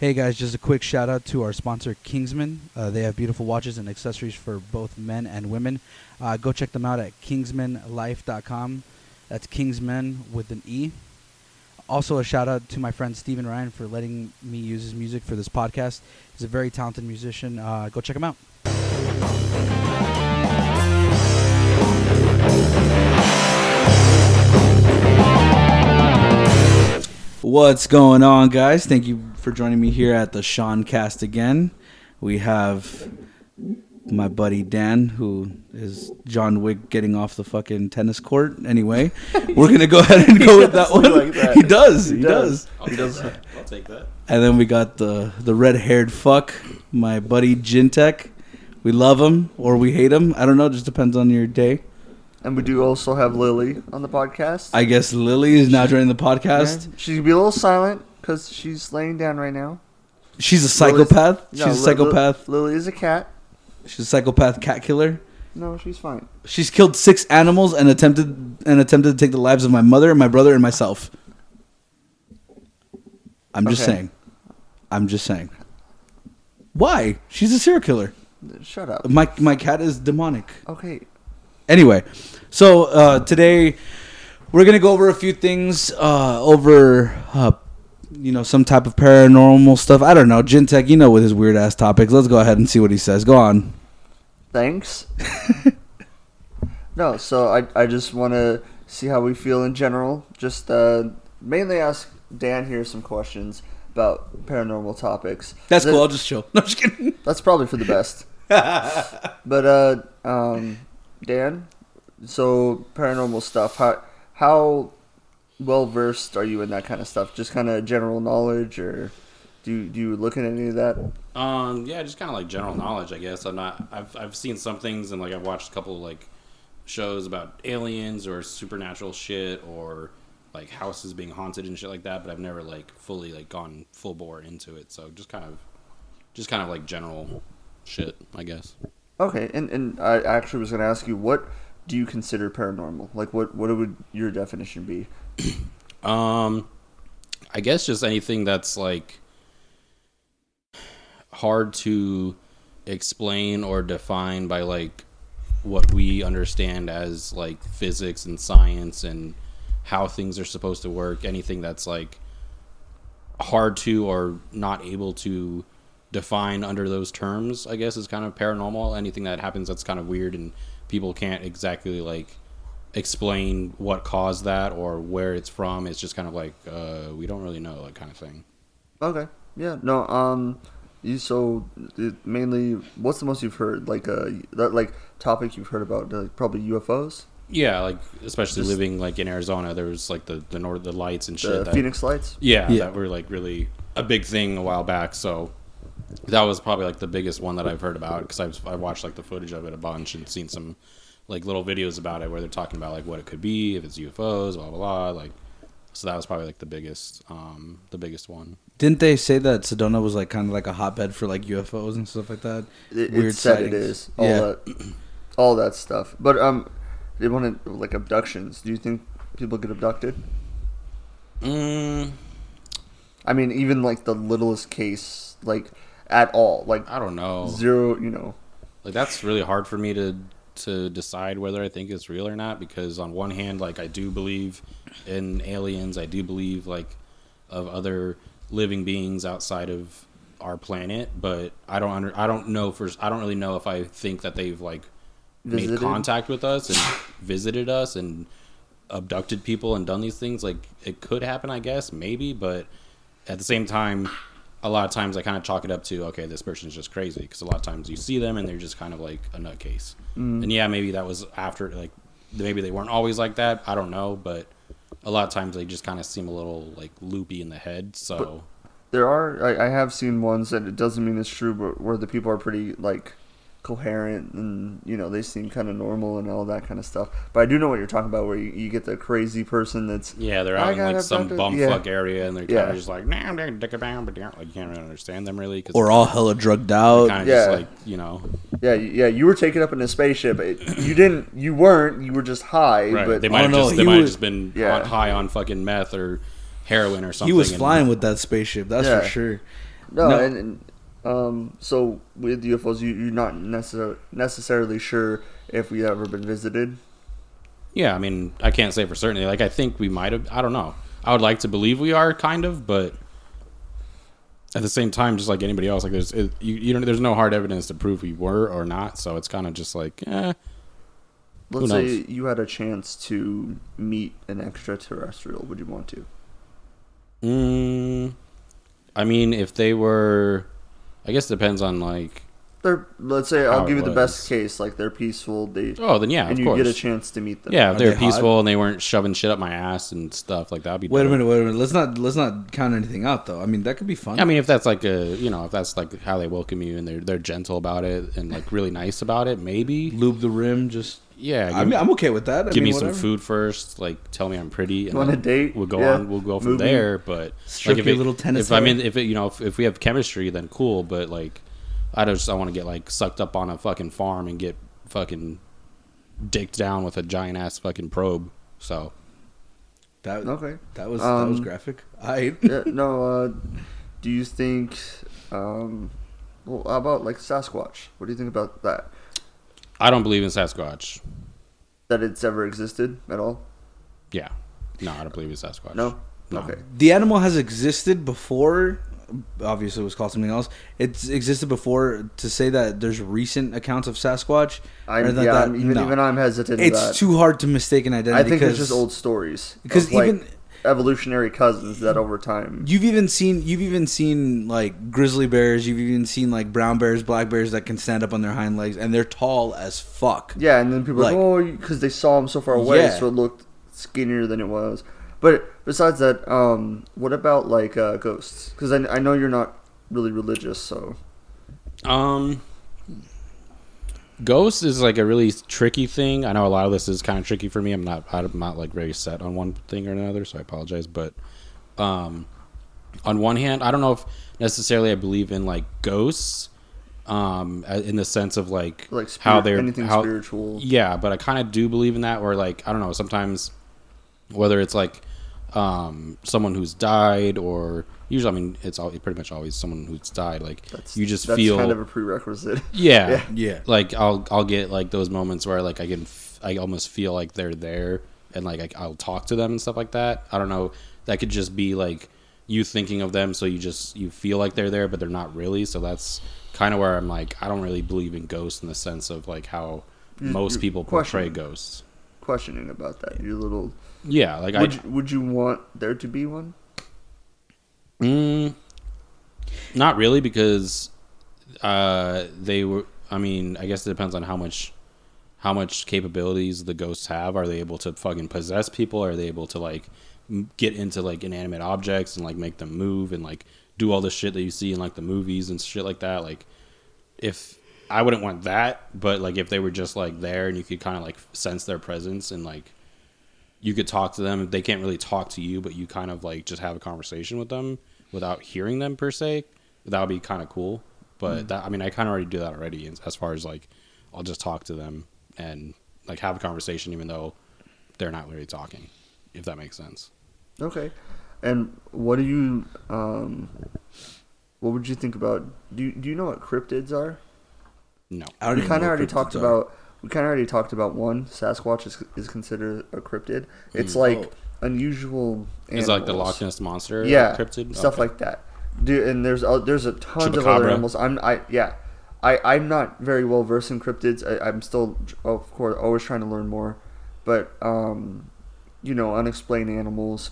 Hey guys, just a quick shout out to our sponsor Kingsman. Uh, they have beautiful watches and accessories for both men and women. Uh, go check them out at kingsmanlife.com. That's Kingsman with an E. Also, a shout out to my friend Steven Ryan for letting me use his music for this podcast. He's a very talented musician. Uh, go check him out. What's going on, guys? Thank you for joining me here at the Sean Cast again. We have my buddy Dan, who is John Wick getting off the fucking tennis court. Anyway, we're gonna go ahead and go with that one. like that. He does. He, He does. does. I'll take that. I'll take that. And then we got the the red haired fuck, my buddy Jintech. We love him or we hate him. I don't know. Just depends on your day. And we do also have Lily on the podcast. I guess Lily is now joining the podcast. Yeah. She's gonna be a little silent because she's laying down right now. She's a Lily's- psychopath. No, She's a Li- psychopath. Li- Lily is a cat. She's a psychopath cat killer. No, she's fine. She's killed six animals and attempted and attempted to take the lives of my mother, my brother, and myself. I'm just Okay. saying. I'm just saying. Why? She's a serial killer. Shut up. My my cat is demonic. Okay. Anyway, so uh, today we're gonna go over a few things uh, over. Uh, you know, some type of paranormal stuff. I don't know. Gintech, you know, with his weird ass topics. Let's go ahead and see what he says. Go on. Thanks. no, so I I just want to see how we feel in general. Just uh, mainly ask Dan here some questions about paranormal topics. That's cool. I'll just chill. No, I'm just kidding. That's probably for the best. but uh, um, Dan, so paranormal stuff. How how well versed are you in that kind of stuff? Just kind of general knowledge, or do you, do you look at any of that? Um, yeah, just kind of like general knowledge, I guess. I'm not. I've I've seen some things, and like I've watched a couple of like shows about aliens or supernatural shit, or like houses being haunted and shit like that. But I've never like fully like gone full bore into it. So just kind of, just kind of like general shit, I guess. Okay, and and I actually was going to ask you what do you consider paranormal? Like what what would your definition be? Um, I guess just anything that's like hard to explain or define by like what we understand as like physics and science and how things are supposed to work. Anything that's like hard to or not able to define under those terms, I guess, is kind of paranormal. Anything that happens that's kind of weird and people can't exactly like explain what caused that or where it's from. It's just kind of like uh, we don't really know, like kind of thing. Okay, yeah, no, um, you so it mainly what's the most you've heard like uh that like topic you've heard about like probably UFOs, Yeah, like especially Just- living like in Arizona, there was like the the north the lights and shit. the that, Phoenix Lights. Yeah, Yeah. that were like really a big thing a while back. So that was probably like the biggest one that I've heard about because I've I watched like the footage of it a bunch and seen some like little videos about it where they're talking about like what it could be if it's UFOs, blah blah blah. Like, so that was probably like the biggest um the biggest one. Didn't they say that Sedona was like kind of like a hotbed for like UFOs and stuff like that? It, it said it is all yeah. that, all that stuff. But um, they wanted like abductions. Do you think people get abducted? Mm, I mean, even like the littlest case, like at all, like I don't know. zero. You know, like that's really hard for me to to decide whether I think it's real or not because on one hand like I do believe in aliens I do believe like of other living beings outside of our planet but I don't under, I don't know for I don't really know if I think that they've like Visited? made contact with us and visited us and abducted people and done these things like it could happen I guess maybe but at the same time a lot of times I kind of chalk it up to okay, this person's just crazy because a lot of times you see them and they're just kind of like a nutcase. Mm. And yeah, maybe that was after like maybe they weren't always like that. I don't know, but a lot of times they just kind of seem a little like loopy in the head. So there are. I, I have seen ones that it doesn't mean it's true, but where the people are pretty like coherent and you know they seem kind of normal and all that kind of stuff. But I do know what you're talking about, where you, you get the crazy person that's yeah, they're I out in like some abducted. bumfuck Yeah. area and they're kind Yeah. of just like nah, I'm gonna dick it but like you can't really understand them really because Or all hella drugged out. kind of Yeah. just like you know yeah yeah you were taken up in a spaceship. It, you didn't. You weren't. You were just high. right. But they might have oh, no, just they might have was- just been Yeah. on, high on fucking meth or heroin or something. he was and- flying with that spaceship, that's Yeah. for sure. No, No. and, and um, so with UFOs, you, you're not necessar- necessarily sure if we ever been visited. Yeah, I mean, I can't say for certainty. Like, I think we might have. I don't know. I would like to believe we are, kind of, but at the same time, just like anybody else, like there's it, you, you don't. There's no hard evidence to prove we were or not. So it's kind of just like, eh. Let's say you had a chance to meet an extraterrestrial. Would you want to? Mm, I mean, if they were, I guess it depends on like. They're let's say I'll give you the was. best case. Like they're peaceful. They Oh, then yeah, and of you course. get a chance to meet them. yeah, if Are they're they hot? peaceful and they weren't shoving shit up my ass and stuff like that. Would be Wait a minute, wait a minute. Let's not let's not count anything out though. I mean, that could be fun. I mean, if that's like a, you know, if that's like how they welcome you and they're they're gentle about it and like really nice about it, maybe. lube the rim. Just Yeah, I mean, I'm okay with that. I give mean, me some food first. Like, tell me I'm pretty. And Want a date? We'll go Yeah. on. We'll go from Movie? there. But Strip if your it- little tennis If I mean, if it, you know, if, if we have chemistry, then cool. But like, I just I want to get like sucked up on a fucking farm and get fucking dicked down with a giant ass fucking probe. So That Okay. that was that was Um, graphic. I yeah, no. Uh, do you think? Um, well, how about like Sasquatch? What do you think about that? I don't believe in Sasquatch. That it's ever existed at all? Yeah, no, I don't believe in Sasquatch. No. No. Okay. the animal has existed before. Obviously, it was called something else. It's existed before. To say that there's recent accounts of Sasquatch, I, or yeah, that- that- I'm- even no. even I'm hesitant. it's that. too hard to mistake an identity. I think it's just old stories. because of, like, even evolutionary cousins that over time. You've even seen you've even seen like grizzly bears. You've even seen like brown bears, black bears that can stand up on their hind legs, and they're tall as fuck. Yeah, and then people are like, Like- oh, because they saw him so far away, Yeah. so it looked skinnier than it was. But besides that, um, what about like uh, ghosts? Because I, I know you're not really religious, so Um, Ghost is like a really tricky thing. I know a lot of this is kind of tricky for me. I'm not I'm not like very set on one thing or another, so I apologize. But um, on one hand, I don't know if necessarily I believe in like ghosts, um, in the sense of like, like spirit, how they're anything how, spiritual. yeah, but I kind of do believe in that. Or like I don't know, sometimes whether it's like um, someone who's died or usually I mean it's all, pretty much always someone who's died. Like That's you just that's feel kind of a prerequisite. yeah, Yeah. Yeah. Like I'll I'll get like those moments where like I can f- I almost feel like they're there and like I, I'll talk to them and stuff like that. I don't know. That could just be like you thinking of them, so you just you feel like they're there, but they're not really. So that's kind of where I'm like I don't really believe in ghosts in the sense of like how You- most you people portray ghosts. Questioning about that, you little. Yeah, like Would I you, would you want there to be one? Mm, not really, because uh, they were. I mean, I guess it depends on how much how much capabilities the ghosts have. Are they able to fucking possess people? Are they able to like get into like inanimate objects and like make them move and like do all the shit that you see in like the movies and shit like that? Like, if I wouldn't want that, but like if they were just like there and you could kind of like sense their presence and like you could talk to them. They can't really talk to you, but you kind of like just have a conversation with them without hearing them per se. That would be kind of cool. But that I mean, I kind of already do that already. As as far as like, I'll just talk to them and like have a conversation, even though they're not really talking. If that makes sense. Okay. And what do you um what would you think about do you, do you know what cryptids are? No. I don't we kind of already talked are. about we kind of already talked about one Sasquatch is, is considered a cryptid. It's Hmm. like Oh. Unusual It's like the. Loch Ness monster. yeah, Cryptid stuff Okay. like that. Dude, and there's uh, there's a tons of other animals. I'm I yeah, I I'm not very well versed in cryptids. I, I'm still of course always trying to learn more, but um, you know, unexplained animals.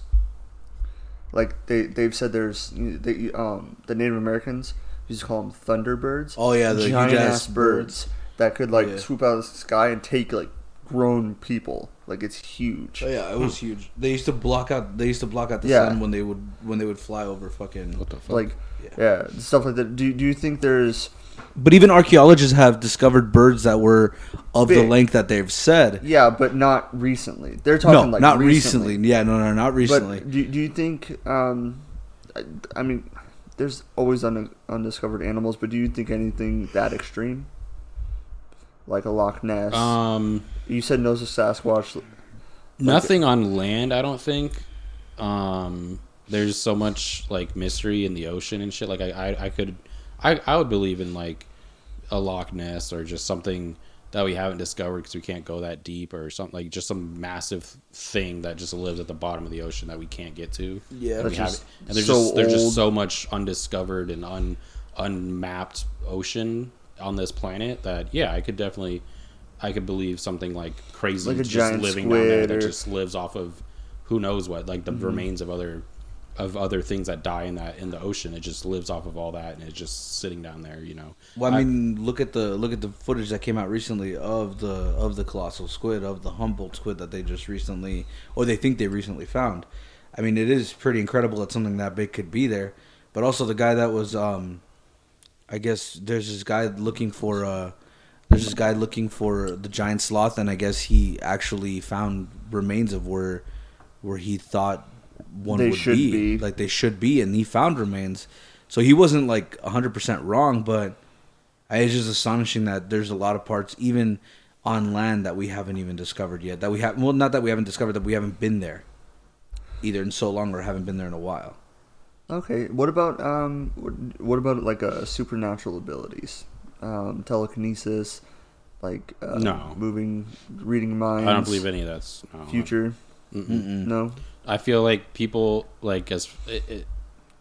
Like they they've said there's they um the Native Americans used to call them thunderbirds. Oh yeah, the giant huge ass birds that could like Yeah. swoop out of the sky and take like grown people. Like it's huge. Oh yeah, it was huge. They used to block out. They used to block out the Yeah. sun when they would when they would fly over fucking. What the fuck? Like Yeah. yeah, stuff like that. Do do you think there's But even archaeologists have discovered birds that were of the length that they've said. Yeah, but not recently. They're No, talking like not recently. recently. Yeah, no, no, not recently. But do, do you think? Um, I, I mean, there's always un, undiscovered animals, but do you think anything that extreme, like a Loch Ness? um, you said no to Sasquatch. nothing on land. I don't think. Um, there's so much like mystery in the ocean and shit. Like I, I, I could, I, I would believe in like a Loch Ness or just something that we haven't discovered because we can't go that deep or something like just some massive thing that just lives at the bottom of the ocean that we can't get to. Yeah. and, we That's just and there's so just there's old. just so much undiscovered and un unmapped ocean on this planet that yeah, I could definitely. I could believe something like crazy Like just giant living down there squid that just lives off of who knows what, like the Mm-hmm. remains of other of other things that die in that in the ocean. It just lives off of all that, and it's just sitting down there. You know. Well, I mean, look at the look at the footage that came out recently of the of the colossal squid of the Humboldt squid that they just recently or they think they recently found. I mean, it is pretty incredible that something that big could be there. But also the guy that was, um, I guess there's this guy looking for uh, there's this guy looking for the giant sloth, and I guess he actually found remains of where where he thought one They would be, be. like they should be, and he found remains. So he wasn't like 100% wrong, but it's just astonishing that there's a lot of parts, even on land, that we haven't even discovered yet. That we have, well, not that we haven't discovered, that we haven't been there either in so long or haven't been there in a while. Okay. What about um? What, what about like uh, supernatural abilities, um, telekinesis, like uh, No. moving, reading minds. I don't believe any of that's no. Future. Mm-mm. No. I feel like people like as it, it,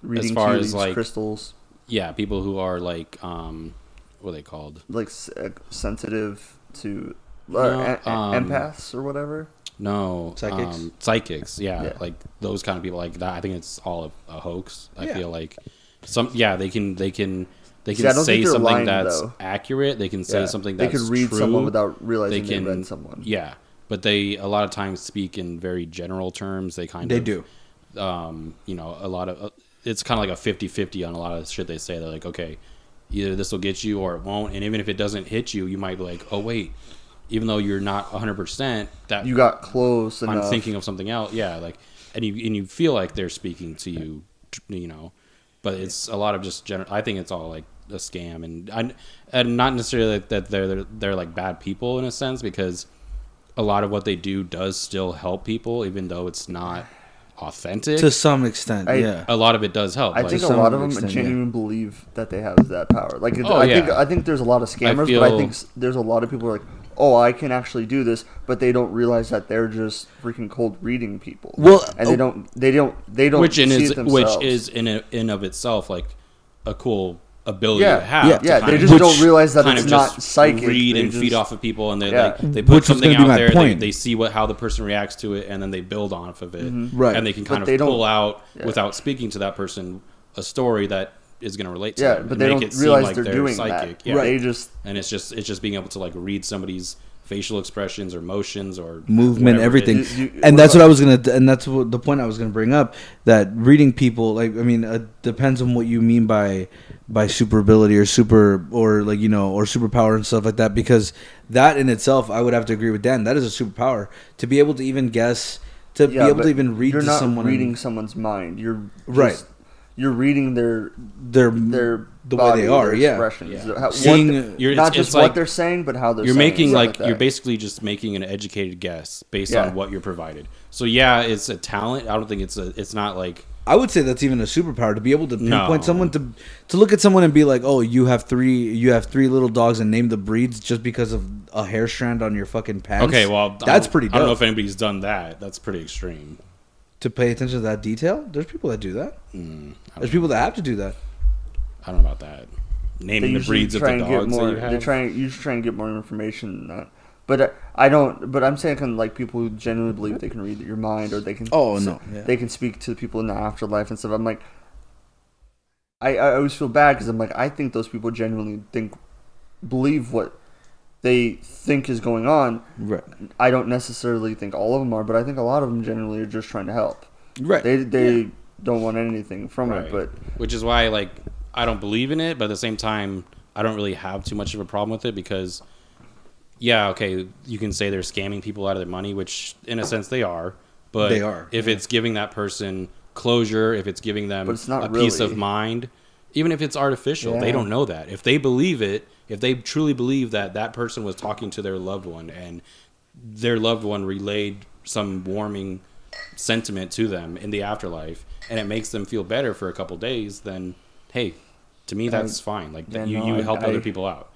Reading far as, like- crystals, yeah, people who are like um, what are they called? like uh, sensitive to uh, No, a- a- um, empaths or whatever. No, Psychics? Um, psychics, yeah, Yeah. like those kind of people. Like that, I think it's all a, a hoax. I Yeah. feel like some, yeah, they can, they can, they can don't say something lying, that's though. accurate. They can say Yeah. something they that's could read true. someone without realizing they they, can, read someone. yeah, but they a lot of times speak in very general terms. They kind They of do. um, you know, a lot of uh, it's kind of like a 50-50 on a lot of shit they say. They're like, okay, either this will get you or it won't, and even if it doesn't hit you, you might be like, oh wait, even though you're not hundred percent, that You got close I'm enough. thinking of something else. Yeah, like, and you and you feel like they're speaking to you, you know, but it's a lot of just general. I think it's all like a scam, and I, and not necessarily that they're, they're they're like bad people in a sense because a lot of what they do does still help people, even though it's not authentic. To some extent, I- yeah. a lot of it does help. I like, think a some lot of them extent, yeah. genuinely believe that they have that power. Like, Oh, I think. I think there's a lot of scammers, but I think there's a lot of people who are like, "Oh, I can actually do this," but they don't realize that they're just freaking cold reading people. Well, and they oh- don't, they don't, they don't which in see is which is in a, in of itself like a cool ability Yeah, to have. yeah, to yeah. They just Which don't realize that it's not psychic. read They and feed just- off of people, and they Yeah. like they put Which something out there. They, they see what how the person reacts to it, and then they build off of it, mm-hmm. Right. And they can kind they of don't- pull out yeah. without speaking to that person a story that is going to relate to Yeah, them. but they make don't it seem realize like they're, doing that. Yeah. They just And it's just it's just being able to like read somebody's facial expressions or motions or movement, everything. You- you- and that's what I was gonna, and that's what the point I was gonna bring up. That reading people, like, I mean, it depends on what you mean by by super ability or super or like you know or superpower and stuff like that. Because that in itself, I would have to agree with Dan. That is a superpower to be able to even guess, to yeah, be able to even read You're to not someone. reading and someone's mind. You're Right. Just- You're reading their their their the way they are. their Yeah, expressions. Yeah. How- Seeing- the- You're- not just it's what like- they're saying, but how they're. you're saying making it, like you're basically just making an educated guess based Yeah. on what you're provided. So yeah, it's a talent. I don't think it's a. It's not like I would say that's even a superpower to be able to No. pinpoint someone to to look at someone and be like, "Oh, you have three you have three little dogs and name the breeds just because of a hair strand on your fucking pants." okay. Well, that's pretty. Dope. I don't know if anybody's done that. That's pretty extreme. To pay attention to that detail. There's people that do that. Mm, There's don't, people that have to do that. I don't know about that. Naming the breeds of the and dogs more. that you have. They try and usually try and get more information than that. But uh, I don't. But I'm saying kind of like people who genuinely believe they can read your mind or they can. Oh, no, yeah. They can speak to people in the afterlife and stuff. I'm like, I I always feel bad because I'm like I think those people genuinely think believe what they think is going on. Right. I don't necessarily think all of them are, but I think a lot of them generally are just trying to help. Right. They they don't want anything from Right. it, but which is why like I don't believe in it, but at the same time I don't really have too much of a problem with it because yeah, okay, you can say they're scamming people out of their money, which in a sense they are, but They are, if it's giving that person closure, if it's giving them But it's not a peace of mind, even if it's artificial, Yeah. they don't know that. If they believe it, if they truly believe that that person was talking to their loved one and their loved one relayed some warming sentiment to them in the afterlife, and it makes them feel better for a couple days, then hey, to me that's fine. Like you, no, you help I- other people out.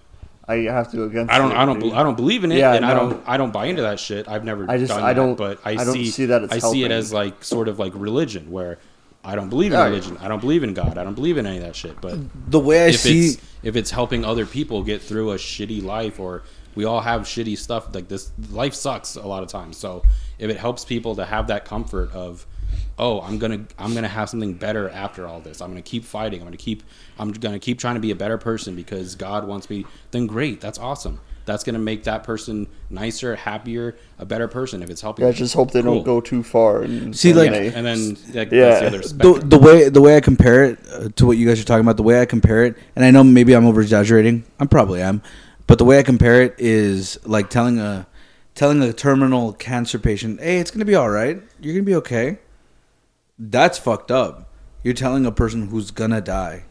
I have to go against. I don't, it, I don't, dude. I don't believe in it, Yeah, and I don't, I don't buy into that shit. I've never I just- done I that, don't- but I, I don't see, see that it's I see it as like sort of like religion, where I don't believe in oh, Yeah. religion, I don't believe in God, I don't believe in any of that shit. But The way I if see, it's if it's helping other people get through a shitty life, or we all have shitty stuff like this, life sucks a lot of times. So if it helps people to have that comfort of oh i'm gonna i'm gonna have something better after all this i'm gonna keep fighting i'm gonna keep i'm gonna keep trying to be a better person because god wants me then great that's awesome that's gonna make that person nicer happier a better person if it's helping Yeah, I just hope they Cool. don't go too far. And See, and like- they- and then that, Yeah. that's the other the, the way the way I compare it uh, to what you guys are talking about, the way I compare it, and I know maybe I'm over exaggerating. I'm probably am, but the way I compare it is like telling a telling a terminal cancer patient, "Hey, it's gonna be all right. You're gonna be okay." That's fucked up. You're telling a person who's gonna die,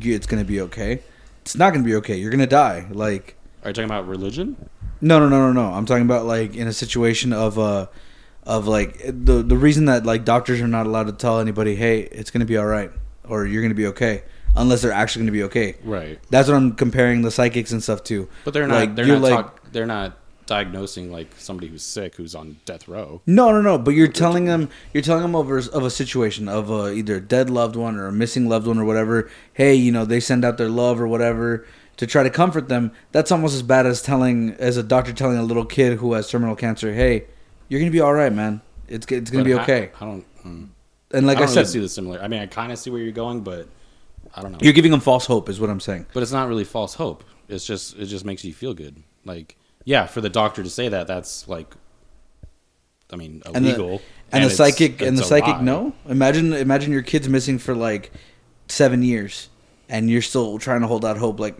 "It's gonna be okay." It's not gonna be okay. You're gonna die. Like are you talking about religion no, no, no, no, no. I'm talking about like in a situation of uh of like the the reason that like doctors are not allowed to tell anybody, "Hey, it's going to be all right," or "You're going to be okay," unless they're actually going to be okay. right That's what I'm comparing the psychics and stuff to. but they're not Like, they're not like- talk, they're not diagnosing like somebody who's sick who's on death row No, no, no. But you're telling them, you're telling them over of a situation of a, either a dead loved one or a missing loved one or whatever. Hey, you know, they send out their love or whatever to try to comfort them. That's almost as bad as telling, as a doctor telling a little kid who has terminal cancer, "Hey, you're gonna be all right, man. It's it's gonna But be okay." I, don't hmm. And like I I, don't really said, see the similar i mean i kind of see where you're going but i don't know you're giving them false hope, is what I'm saying. But it's not really false hope. It's just it just makes you feel good. Like yeah, for the doctor to say that, that's like, I mean, And the, illegal. and, the psychic and the psychic lie. no. Imagine imagine your kid's missing for like seven years, and you're still trying to hold out hope. Like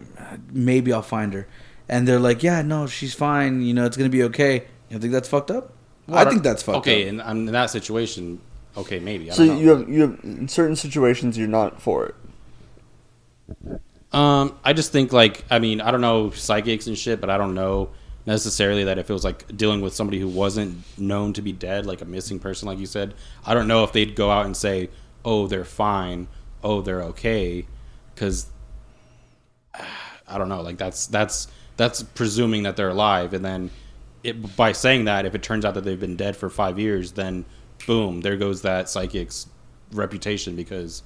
maybe I'll find her, and they're like, yeah, no, she's fine. You know, it's gonna be okay. You think that's fucked up? Well, I think that's fucked up. okay. and I'm in that situation, okay, maybe. I so don't know. you have you have in certain situations you're not for it. Um, I just think like I mean I don't know psychics and shit, but I don't know necessarily that if it was like dealing with somebody who wasn't known to be dead, like a missing person, like you said, I don't know if they'd go out and say, "Oh, they're fine," "Oh, they're okay," because I don't know. Like that's that's that's presuming that they're alive, and then it, by saying that, if it turns out that they've been dead for five years, then boom, there goes that psychic's reputation because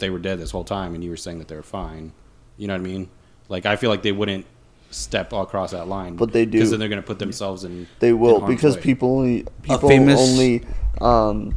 they were dead this whole time, and you were saying that they were fine. You know what I mean? Like I feel like they wouldn't step across that line, But they do. because then they're going to put themselves in. They in will harm's because way. people only people famous- only um,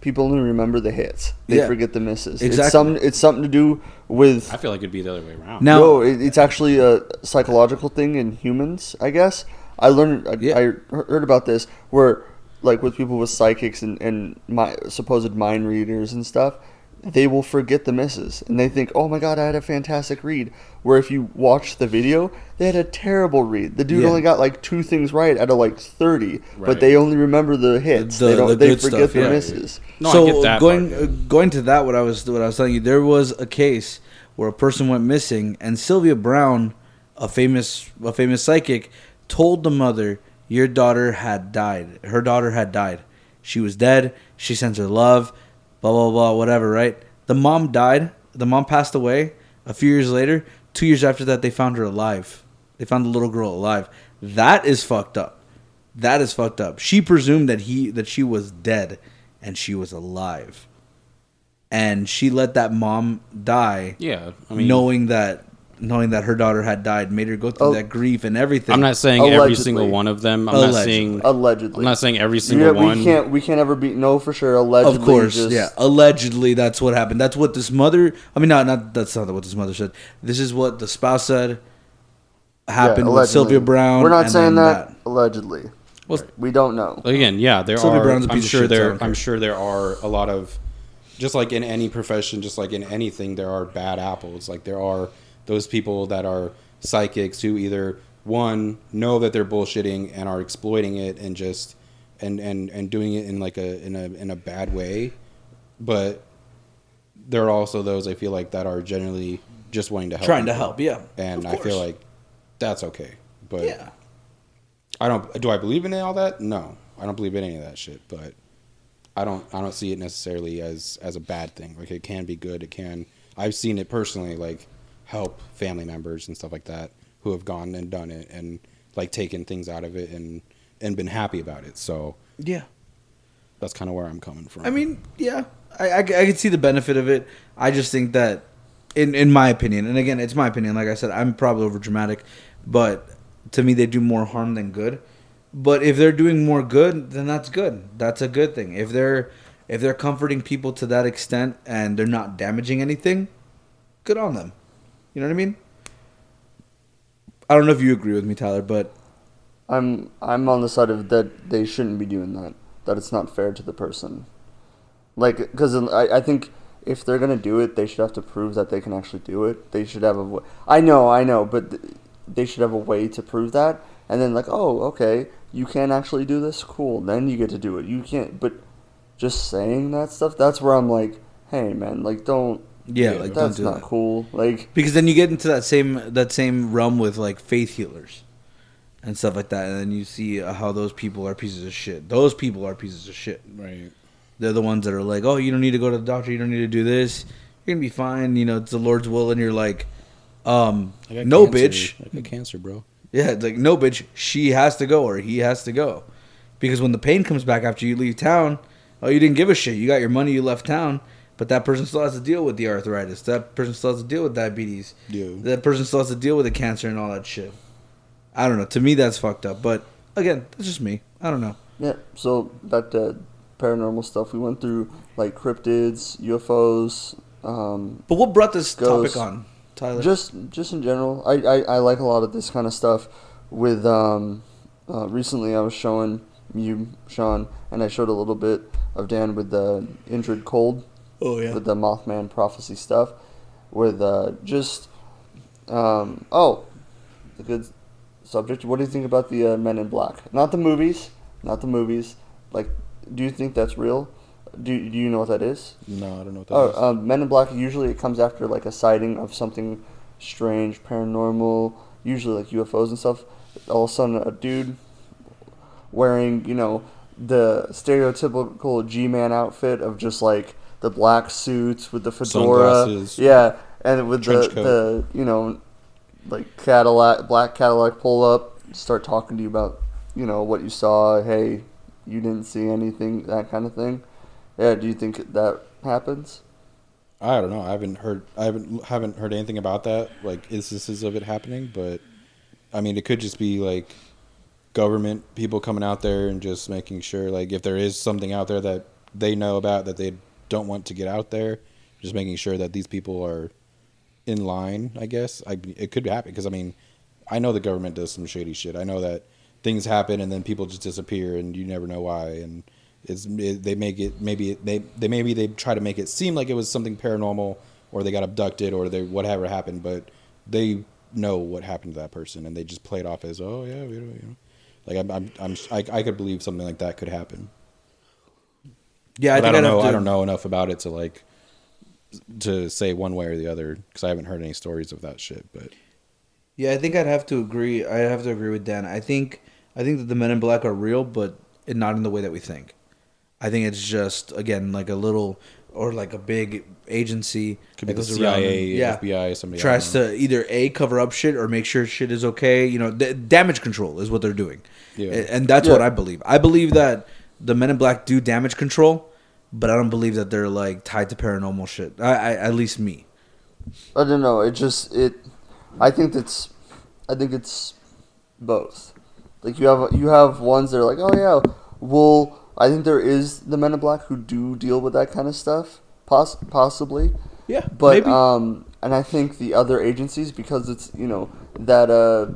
people only remember the hits. They Yeah. forget the misses. Exactly. It's some it's something to do with I feel like it'd be the other way around. Now- no. It, it's actually a psychological thing in humans. I guess I learned. I, Yeah. I heard about this where like with people with psychics and and my supposed mind readers and stuff. They will forget the misses, and they think, "Oh my God, I had a fantastic read." Where if you watch the video, they had a terrible read. The dude Yeah. only got like two things right out of like thirty, but they only remember the hits. The- they don't. the they forget stuff, the yeah. misses. No, I so get that going part, uh, going to that, what I was what I was telling you, there was a case where a person went missing, and Sylvia Browne, a famous a famous psychic, told the mother, "Your daughter had died. Her daughter had died. She was dead. She sends her love. Blah blah blah. Whatever. Right? The mom died. The mom passed away. A few years later, two years after that, they found her alive. They found the little girl alive. That is fucked up. That is fucked up. She presumed that he that she was dead and she was alive. And she let that mom die Yeah, I mean, knowing that knowing that her daughter had died made her go through Oh. that grief and everything. I'm not saying every single one of them. I'm not Allegedly. saying. Allegedly, I'm not saying every single Yeah, single we one. can't. We can't ever be no for sure. Allegedly, of course, just- yeah. Allegedly that's what happened. That's what this mother I mean not not that's not what this mother said. This is what the spouse said yeah, happened with. Sylvia Browne. We're not and saying then that, allegedly. Well, We don't know. again, yeah, there Sylvia are. Browne's a I'm piece of sure shit, there. I'm sure there are a lot of, just like in any profession, just like in anything, there are bad apples. Like there are those people that are psychics who either one know that they're bullshitting and are exploiting it and just and and and doing it in like a in a in a bad way, but there are also those I feel like that are generally just wanting to help. trying to help, yeah. and I feel like that's okay. But Yeah. I don't. Do I believe in all that? No. I don't believe in any of that shit. But I don't I don't see it necessarily as as a bad thing. Like it can be good. It can. I've seen it personally, like help family members and stuff like that who have gone and done it and like taken things out of it and and been happy about it. So Yeah. that's kind of where I'm coming from. I mean, yeah, I, I, I can see the benefit of it. I just think that, in in my opinion, and again, it's my opinion. Like I said, I'm probably over dramatic, but to me, they do more harm than good. But if they're doing more good, then that's good. That's a good thing. If they're if they're comforting people to that extent and they're not damaging anything, good on them. You know what I mean? I don't know if you agree with me, Tyler, but I'm I'm on the side of that they shouldn't be doing that. That it's not fair to the person. Like, because I, I think if they're gonna do it, they should have to prove that they can actually do it. They should have a. I know, I know, but th- they should have a way to prove that. And then like, oh, okay, you can actually do this. Cool. Then you get to do it. You can't. But just saying that stuff, that's where I'm like, hey, man, like, don't. Yeah, Yeah, like don't that's do not that. cool. Like, because then you get into that same that same realm with like faith healers and stuff like that and then you see uh, how those people are pieces of shit those people are pieces of shit right. they're the ones that are like oh you don't need to go to the doctor you don't need to do this you're gonna be fine you know it's the lord's will and you're like um no cancer. bitch I got cancer, bro. yeah it's like no bitch she has to go or he has to go because when the pain comes back after you leave town oh you didn't give a shit you got your money you left town but that person still has to deal with the arthritis that person still has to deal with diabetes Yeah. that person still has to deal with the cancer and all that shit. I don't know. To me, that's fucked up. But again, that's just me. I don't know. yeah. So that uh, paranormal stuff we went through, like cryptids, UFOs. Um, But what brought this Ghost. topic on, Tyler? just just in general I, I, I like a lot of this kind of stuff with um uh, recently i was showing you sean and i showed a little bit of dan with the Indrid Cold oh yeah. with the mothman prophecy stuff with uh just um oh the good subject what do you think about the uh, men in black not the movies not the movies like do you think that's real do, do you know what that is No, I don't know what that is. Oh, um, Men in Black usually it comes after like a sighting of something strange, paranormal, usually like UFOs and stuff. All of a sudden, a dude wearing you know the stereotypical G-man outfit of just like the black suits with the fedora, Sunglasses. yeah, and with the Trench coat. the you know like Cadillac, black Cadillac pull up, start talking to you about you know what you saw. Hey, you didn't see anything, that kind of thing. Yeah, do you think that happens? I don't know. I haven't heard. I haven't haven't heard anything about that. Like instances of it happening, but I mean, it could just be like government people coming out there and just making sure, like, if there is something out there that they know about that they don't want to get out there, just making sure that these people are in line. I guess I it could happen because I mean, I know the government does some shady shit. I know that things happen and then people just disappear and you never know why and it's it, they make it maybe they they maybe they try to make it seem like it was something paranormal or they got abducted or they whatever happened but they know what happened to that person and they just play it off as oh yeah we don't, you know like I'm, I'm, I'm I, I could believe something like that could happen yeah, I but I, don't I'd have know to- I don't know enough about it to like to say one way or the other because I haven't heard any stories of that shit but Yeah, I think I'd have to agree. I'd have to agree with Dan. I think I think that the Men in Black are real, but not in the way that we think. I think it's just again like a little or like a big agency could be the CIA and- yeah, FBI somebody tries to either a cover up shit or make sure shit is okay. You know, d- damage control is what they're doing, Yeah. And that's Yeah. what I believe. I believe that the Men in Black do damage control, but I don't believe that they're like tied to paranormal shit. I, I at least me. I don't know. It just it. I think it's. I think it's both. Like you have you have ones that are like, oh yeah, well, I think there is the Men in Black who do deal with that kind of stuff, poss- possibly. Yeah, But maybe. um, and I think the other agencies because it's you know that uh,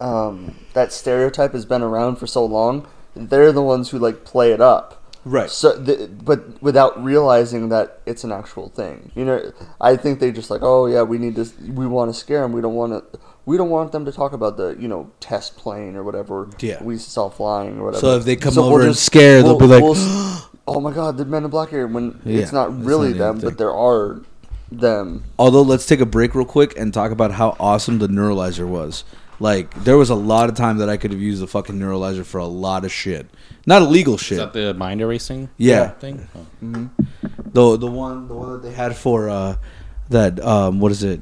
um, that stereotype has been around for so long. They're the ones who like play it up. Right. So, th- but without realizing that it's an actual thing, you know, I think they just like, oh yeah, we need to, we want to scare them. We don't want to, we don't want them to talk about the, you know, test plane or whatever. Yeah. We saw flying or whatever. So if they come we'll over and scare, they'll be like, s- oh my god, the Men in Black here. When Yeah, it's not really not them, thing. but there are them. Although, let's take a break real quick and talk about how awesome the neuralizer was. Like there was a lot of time that I could have used the fucking neuralizer for a lot of shit, not illegal shit. Is shit. that the mind erasing Yeah. thing? Oh. the the one the one that they had for uh that um what is it?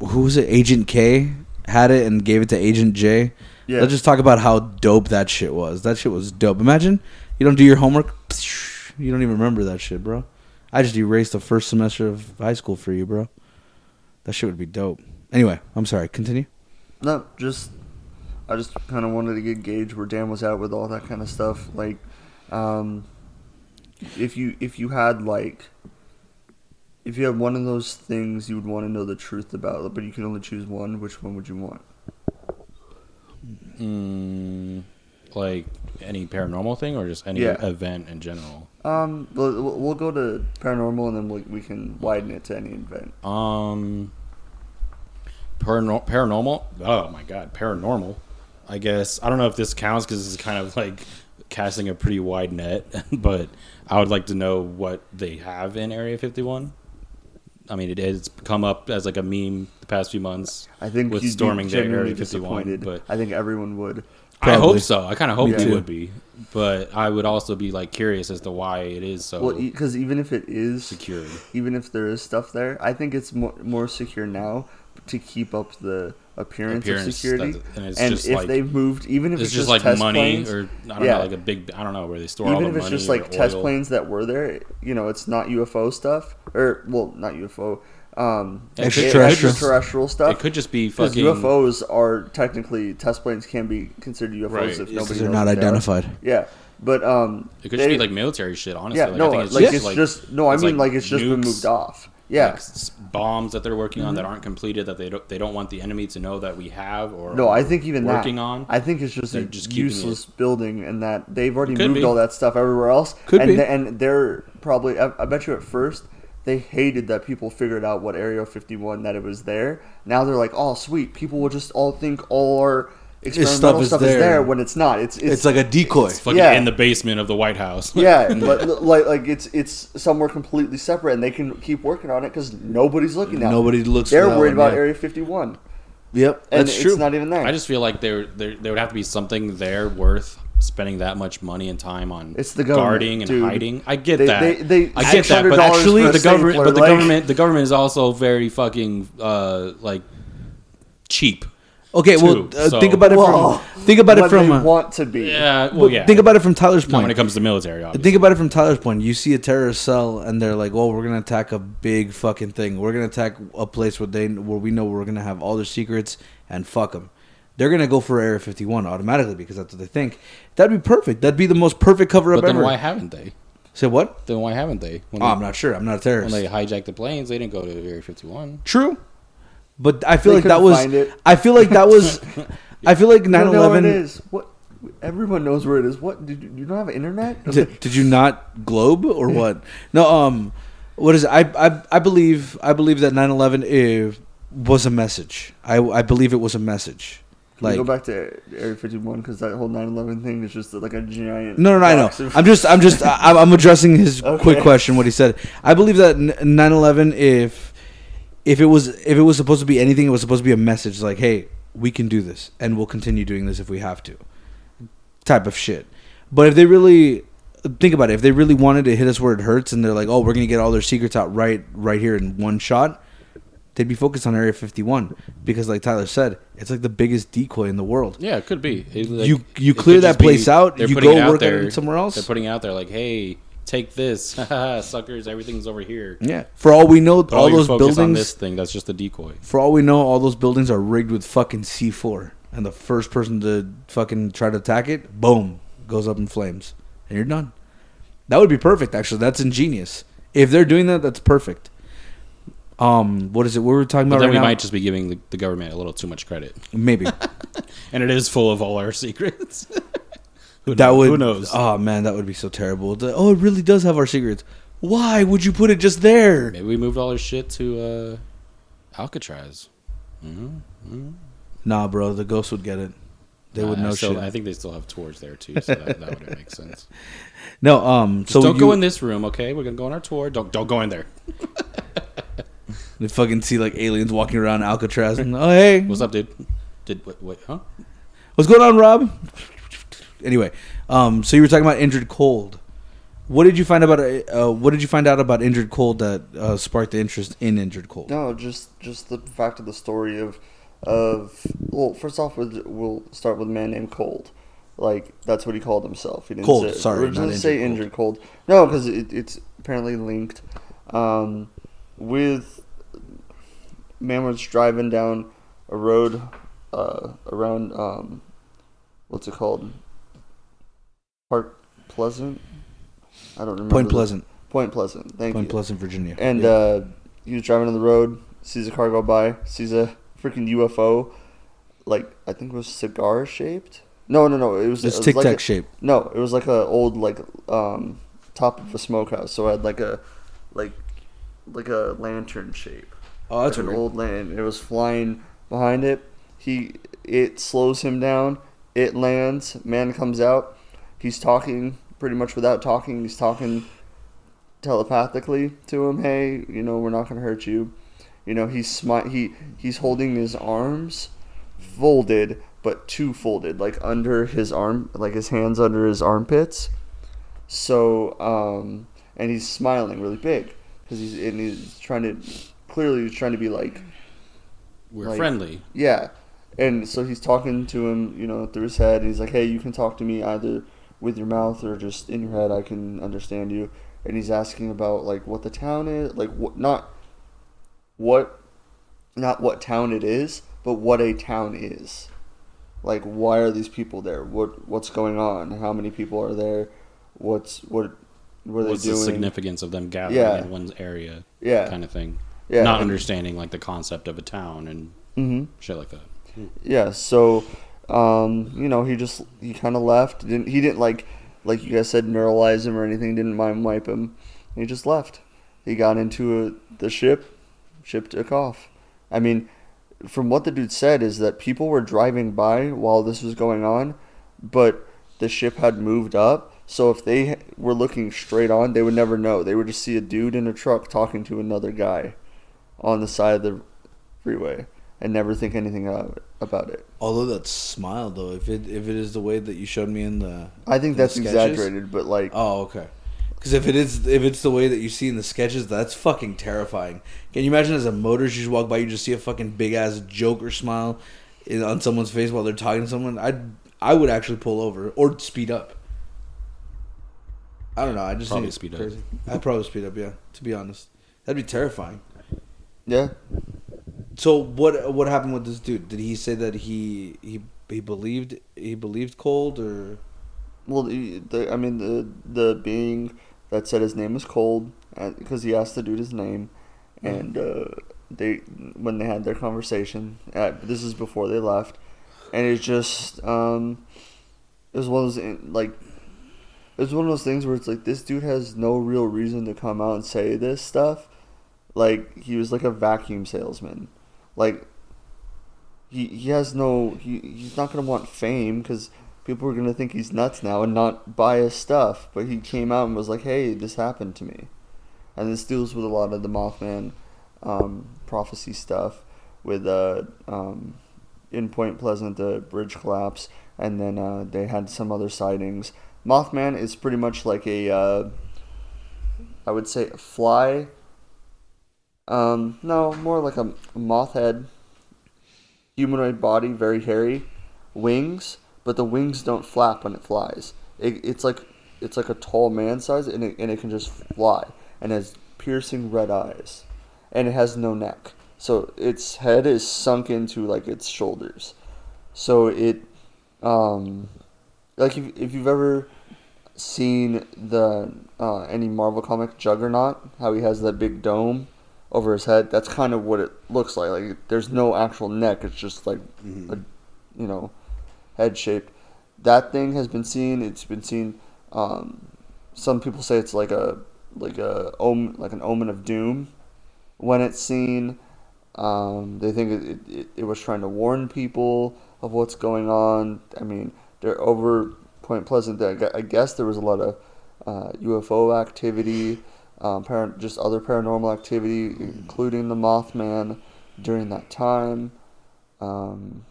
Who was it? Agent K had it and gave it to Agent J. Yeah. Let's just talk about how dope that shit was. That shit was dope. Imagine you don't do your homework, you don't even remember that shit, bro. I just erased the first semester of high school for you, bro. That shit would be dope. Anyway, I'm sorry. Continue. No, just I just kind of wanted to get gauge where Dan was at with all that kind of stuff. Like, um, if you if you had like if you had one of those things you would want to know the truth about, but you can only choose one, which one would you want? Mm, like any paranormal thing or just any Yeah. event in general? Um, we'll, we'll we'll go to paranormal and then we we can widen it to any event. Um, parano- paranormal. Oh my god, paranormal. I guess I don't know if this counts because this is kind of like casting a pretty wide net, but I would like to know what they have in Area 51. I mean, it has come up as like a meme the past few months. I think with you'd storming be the Area 51, but I think everyone would. I hope so. I kind of hope Me they too. would be, but I would also be like curious as to why it is so Well, because even if it is secured. even if there is stuff there, I think it's more, more secure now to keep up the appearance, Appearance, of security. and it's and just if like- they've moved, even if It's, it's, just, like test money, planes, or I don't Yeah. know, like a big. I don't know where they store all even the money. Even if it's money. just like or test oil. planes that were there, you know, it's not UFO stuff, or well, not UFO, um, Extraterrestrial. extraterrestrial stuff. It could just be because fucking UFOs are technically test planes can be considered UFOs Right. if nobody they're not what they are. identified. Yeah, but um, It could they- just be like military shit, honestly. yeah, like, no, I think it's like just it's like just no, I mean like, it's just been moved off. Yeah, like, s- bombs that they're working on that mm-hmm. aren't completed that they don't they don't want the enemy to know that we have or No, I think even working that, on. I think it's just They're a just keeping useless building, and that they've already Could moved be. all that stuff everywhere else. Could and be. and they're probably. I, I bet you at first they hated that people figured out what Area 51 that it was there. Now they're like, oh sweet, people will just all think all our experimental is stuff, is, there. there. when it's not. It's it's, It's like a decoy. It's fucking Yeah. in the basement of the White House. yeah, but like like it's it's somewhere completely separate, and they can keep working on it because nobody's looking at. Nobody looks They're that worried one, about yeah. Area 51, Yep, and that's it's true. not even there. I just feel like there there there would have to be something there worth spending that much money and time on It's the guarding and dude. hiding. I get They- that. they- they- I get that, but actually the government stapler, but the like- government the government is also very fucking uh like cheap. Okay, well, too, uh, so- think about it Whoa. from think about it When from they uh, want to be. Yeah, well, well, yeah. think about it from Tyler's not when it comes to military. Obviously. Think about it from Tyler's point. You see a terrorist cell, and they're like, "Well, we're gonna attack a big fucking thing. We're gonna attack a place where they where we know we're gonna have all their secrets, and fuck them." They're gonna go for Area 51 automatically because that's what they think. That'd be perfect. That'd be the most perfect cover up but then ever. why haven't they? Say what? Then why haven't they? When Oh, they, I'm not sure. I'm not a when terrorist. they hijacked the planes, they didn't go to Area 51. True, but I feel They like that couldn't was. find it. I feel like that was. I feel like You don't know where it 9/11. is. What? Everyone knows where it is. What? Did you, you don't have internet? did, did you not globe or what? No, um, what is it? I I I believe I believe that 9/11 is, was a message. I I believe it was a message. Can we Like go back to Area 51 because that whole 9/11 thing is just like a giant. no, no, no, I know. box of- I'm just I'm just I, I'm addressing his Okay. quick question. What he said. I believe that 9/11 if if it was if it was supposed to be anything, it was supposed to be a message like, hey, we can do this and we'll continue doing this if we have to. Type of shit. But if they really think about it, if they really wanted to hit us where it hurts and they're like, "Oh, we're going to get all their secrets out right right here in one shot." They'd be focused on Area 51 because like Tyler said, it's like the biggest decoy in the world. Yeah, it could be. It, like, You- you clear that just be place out, you go work there- somewhere else. They're putting it out there like, hey, take this, suckers. Everything's over here. Yeah. For all we know, Put all your those focus on buildings this thing. That's just a decoy. for all we know, all those buildings are rigged with fucking C4. And the first person to fucking try to attack it, boom, goes up in flames. And you're done. That would be perfect, actually. That's ingenious. If they're doing that, that's perfect. Um, what is it? What were we talking But about then right we now? might just be giving the, the government a little too much credit, Maybe and it is full of all our secrets. Who that knows? would. Who knows? Oh man, that would be so terrible. Oh, it really does have our secrets. Why would you put it just there? Maybe we moved all our shit to uh, Alcatraz. Mm-hmm. Nah, bro, the ghosts would get it. They would I know still, shit. I think they still have tours there too, so that, that would make sense. no, um, Just so don't you, go in this room, okay? We're gonna go on our tour. Don't don't go in there. They fucking see like aliens walking around Alcatraz and oh hey, What's up, dude? Did what? what huh? What's going on, Rob? Anyway, um, so you were talking about Indrid Cold. What did you find about uh, what did you find out about Indrid Cold that uh, sparked the interest in Indrid Cold? No, just just the fact of the story of of well, first off, we'll- start with a man named Cold. Like that's what he called himself. He didn't Cold, say, sorry, not say Indrid Indrid Cold. No, because it, it's apparently linked um, with man was driving down a road uh, around um, what's it called? Park Pleasant. I don't remember. Point the- Pleasant, Point Pleasant. Thank you. Point you. Pleasant, Virginia. And Yeah. uh, he was driving on the road, sees a car go by, sees a freaking UFO, like I think it was cigar shaped. No, no, no. It was. it's it was tic like tac a- shape. No, it was like a old like um, top of a smokehouse. So it had like a like like a lantern shape. Oh, that's like an old lantern. It was flying behind it. He it slows him down. It lands. Man comes out. He's talking pretty much without talking. He's talking telepathically to him. Hey, you know we're not gonna hurt you. You know he's smi- he he's holding his arms folded, but two folded, like under his arm, like his hands under his armpits. So um, and he's smiling really big because he's and he's trying to clearly he's trying to be like We're Like- friendly. yeah. And so he's talking to him, you know, through his head. And he's like, hey, you can talk to me either with your mouth or just in your head. I can understand you. And he's asking about, like, what the town is. Like, what, not what, not what town it is, but what a town is. Like, why are these people there? What What's going on? How many people are there? What's, what, what What's the significance of them gathering Yeah. in one area? Yeah. Kind of thing. Yeah. Not understanding like the concept of a town and mm-hmm. shit like that. Yeah, so um, you know, he just he kind of left. Didn't he didn't like like you guys said neuralize him or anything. Didn't mind wipe him. He just left. He got into a, the ship. Ship took off. I mean, from what the dude said is that people were driving by while this was going on, but the ship had moved up. So if they were looking straight on, they would never know. They would just see a dude in a truck talking to another guy on the side of the freeway and never think anything about it. Although that smile, though, if it if it is the way that you showed me in the, I think that's sketches- exaggerated, but like, Oh, okay. Because if it is if it's the way that you see in the sketches, that's fucking terrifying. Can you imagine as a motorist, you just walk by, you just see a fucking big ass Joker smile in, on someone's face while they're talking to someone? I would I would actually pull over or speed up. I don't know. I just Probably think it's speed up. I'd probably speed up. Yeah, to be honest, that'd be terrifying. yeah, So what what happened with this dude? Did he say that he he he believed he believed cold or well, the, the, I mean, the the being that said his name was Cold because he asked the dude his name, and uh, they when they had their conversation. Uh, this is before they left, and it's just um, it was one of those like. It was one of those things where it's like this dude has no real reason to come out and say this stuff. Like he was like a vacuum salesman. Like he he has no he he's not gonna want fame because people are gonna think he's nuts now and not buy his stuff. But he came out and was like, "Hey, this happened to me," and this deals with a lot of the Mothman um, prophecy stuff with uh um, in Point Pleasant the bridge collapse, and then uh, they had some other sightings. Mothman is pretty much like a uh, I would say a fly. Um, no, more like a, a moth head humanoid body, very hairy, wings, but the wings don't flap when it flies. It, it's like it's like a tall man size, and it, and it can just fly, and has piercing red eyes, and it has no neck. So its head is sunk into like its shoulders. So it, um, like if if you've ever seen the uh, any Marvel comic Juggernaut, how he has that big dome over his head. That's kind of what it looks like. Like there's no actual neck. It's just like a, you know, head shaped. That thing has been seen. It's been seen. Um, some people say it's like a like a omen, like an omen of doom. When it's seen, um, they think it, it, it was trying to warn people of what's going on. I mean, they're over Point Pleasant. I guess there was a lot of uh, UFO activity um, par- just other paranormal activity, including the Mothman during that time. Um,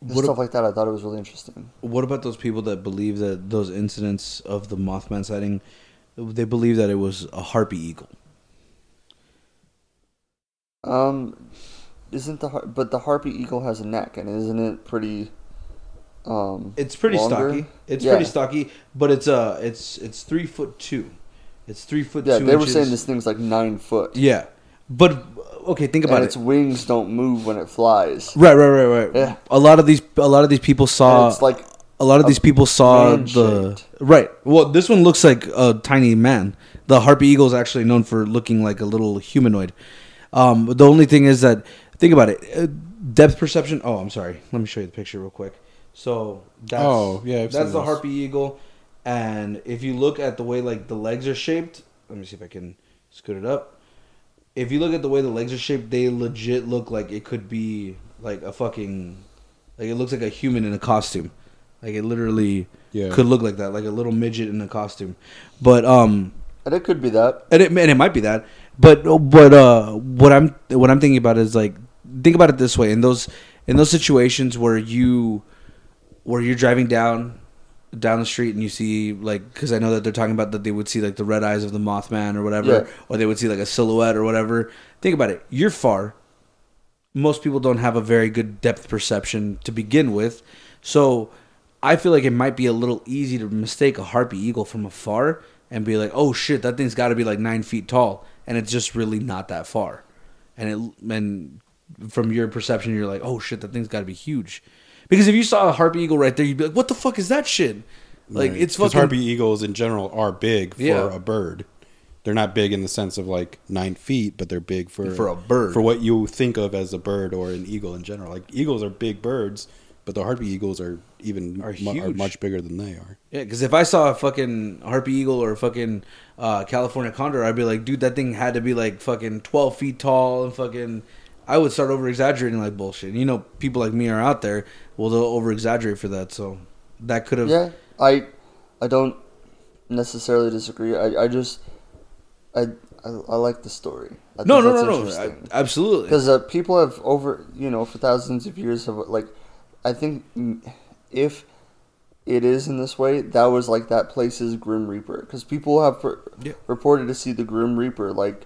What, stuff like that. I thought it was really interesting. what about those people that believe that those incidents of the Mothman sighting, they believe that it was a harpy eagle? Um, isn't the har- but the harpy eagle has a neck and isn't it pretty? Um, It's pretty longer? stocky. It's Yeah. pretty stocky, but it's uh, it's it's three foot two. It's three foot Yeah, two. they were saying this thing's like nine foot. Yeah, but okay, think about and it. its wings don't move when it flies. Right, right, right, right. Yeah. A lot of these, a lot of these people saw. And it's like a lot of a these people saw the shaped. right. Well, this one looks like a tiny man. The harpy eagle is actually known for looking like a little humanoid. Um, the only thing is that think about it, uh, depth perception. Oh, I'm sorry. Let me show you the picture real quick. So that's, Oh, yeah, I've that's the those. harpy eagle, and if you look at the way like the legs are shaped, let me see if I can scoot it up. If you look at the way the legs are shaped, they legit look like it could be like a fucking, like it looks like a human in a costume. Like it literally Yeah. could look like that, like a little midget in a costume. But um, and it could be that. and it and it might be that. But but uh, what I'm what I'm thinking about is like think about it this way: in those in those situations where you where you're driving down down the street and you see like because I know that they're talking about that they would see like the red eyes of the Mothman or whatever, Yeah. or they would see like a silhouette or whatever. Think about it: you're far. Most people don't have a very good depth perception to begin with, so I feel like it might be a little easy to mistake a harpy eagle from afar and be like, "Oh shit, that thing's got to be like nine feet tall," and it's just really not that far. And it and from your perception, you're like, "Oh shit, that thing's got to be huge," because if you saw a harpy eagle right there, you'd be like, "What the fuck is that shit?" Like Right. it's fucking harpy eagles in general are big for Yeah. a bird. They're not big in the sense of like nine feet, but they're big for For a bird. for what you think of as a bird or an eagle in general. Like eagles are big birds, but the harpy eagles are even Are mu- are huge. much bigger than they are. Yeah, because if I saw a fucking harpy eagle or a fucking uh, California condor, I'd be like, dude, that thing had to be like fucking twelve feet tall and fucking. I would start over exaggerating like bullshit. You know, people like me are out there. Well, they'll over exaggerate for that. So that could have. Yeah, I I don't necessarily disagree. I, I just I, I I like the story. I No, no, no, no. I- absolutely. because uh, people have over you know for thousands of years have like i think if it is in this way that was like that place's grim reaper because people have per- Yeah. reported to see the grim reaper like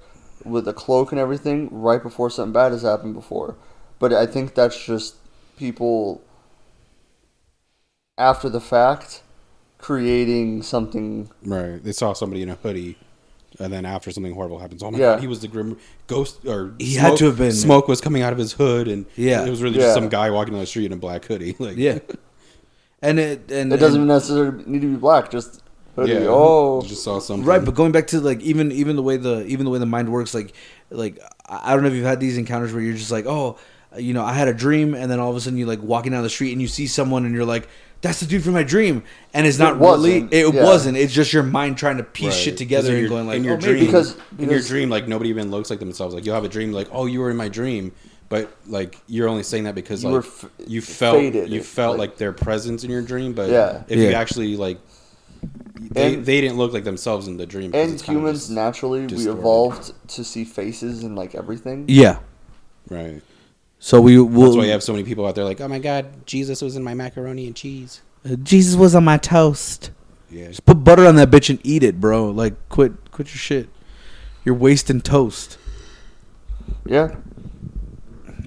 with a cloak and everything right before something bad has happened before but i think that's just people after the fact creating something Right. They saw somebody in a hoodie, and then after something horrible happens, oh my Yeah. god, he was the grim ghost or He had to have been- smoke was coming out of his hood, and Yeah. it was really Yeah. just some guy walking down the street in a black hoodie. Like yeah. And it and it doesn't and- necessarily need to be black just hoodie yeah, oh just saw something. Right, but going back to like even even the way the even the way the mind works, like like I I don't know if you've had these encounters where you're just like, oh, you know, I had a dream, and then all of a sudden you're like walking down the street and you see someone and you're like, that's the dude from my dream, and it's not really, it yeah. wasn't. It's just your mind trying to piece Right. shit 'Cause together and your- going like, in your oh, dream, maybe. Because- in your dream, like nobody even looks like themselves. Like you'll have a dream, like oh, you were in my dream, but like you're only saying that because You like were f- you felt faded, you felt like- like, their presence in your dream, but Yeah. if you actually like. They, And- they didn't look like themselves in the dream. and it's kinda humans just- naturally we evolved to see faces and like everything yeah. right. So we will. That's why you have so many people out there like, oh my god, Jesus was in my macaroni and cheese. Uh, Jesus was on my toast. Yeah, Just put butter on that bitch and eat it, bro. Like, quit, quit your shit. You're wasting toast. yeah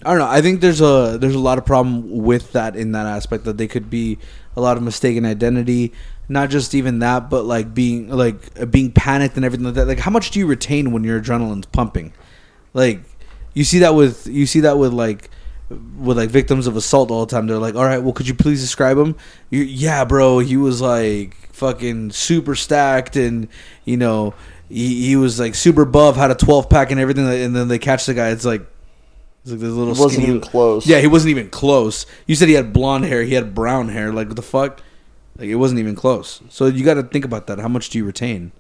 I don't know. I think there's a there's a lot of problem with that in that aspect that they could be a lot of mistaken identity. Not just even that, but like being like uh, being panicked and everything like that. Like, how much do you retain when your adrenaline's pumping? Like, you see that with you see that with like with like victims of assault all the time. They're like, all right, well, could you please describe him? You, yeah, bro. He was like fucking super stacked, and you know, he, he was like super buff, had a twelve pack and everything. And then they catch the guy. It's like it's like this little It wasn't skinny- even close. Yeah, he wasn't even close. You said he had blonde hair. He had brown hair. Like what the fuck? Like it wasn't even close. So you got to think about that. How much do you retain?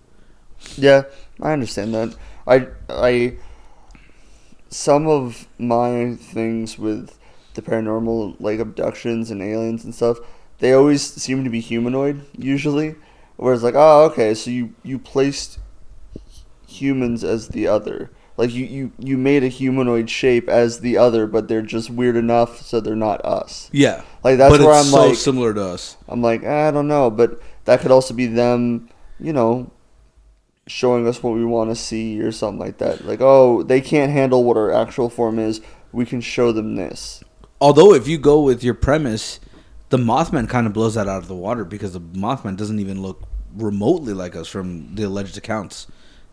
Yeah, I understand that. I I some of my things with the paranormal, like abductions and aliens and stuff, they always seem to be humanoid usually. Whereas like, oh, okay, so you you placed humans as the other. Like you, you, you made a humanoid shape as the other, but they're just weird enough so they're not us. Yeah, Like that's but where I'm like so like, similar to us. I'm like, ah, I don't know, but that could also be them, you know, showing us what we want to see or something like that. Like, oh, they can't handle what our actual form is. We can show them this. Although, if you go with your premise, the Mothman kind of blows that out of the water because the Mothman doesn't even look remotely like us from the alleged accounts.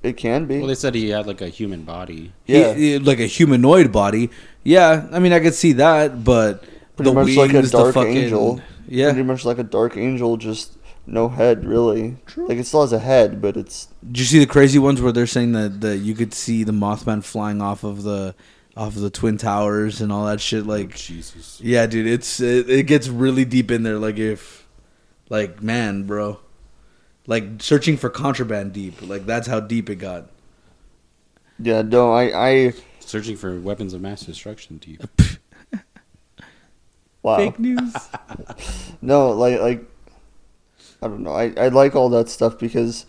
It can be. Well, they said he had like a human body. Yeah. he- like a humanoid body. Yeah, I mean, I could see that, but Pretty the much wings, like a the dark fucking angel. yeah. Pretty much like a dark angel, just no head, really. True. Like it still has a head, but it's Did you see the crazy ones where they're saying that, that you could see the Mothman flying off of the off of the twin towers and all that shit? Like, oh, Jesus. yeah, dude, it's it, it gets really deep in there. Like if, like man, bro, like searching for contraband deep. Like that's how deep it got. yeah. No, I, I Searching for weapons of mass destruction, deep. wow. Fake news. No, like like I don't know. I, I like all that stuff because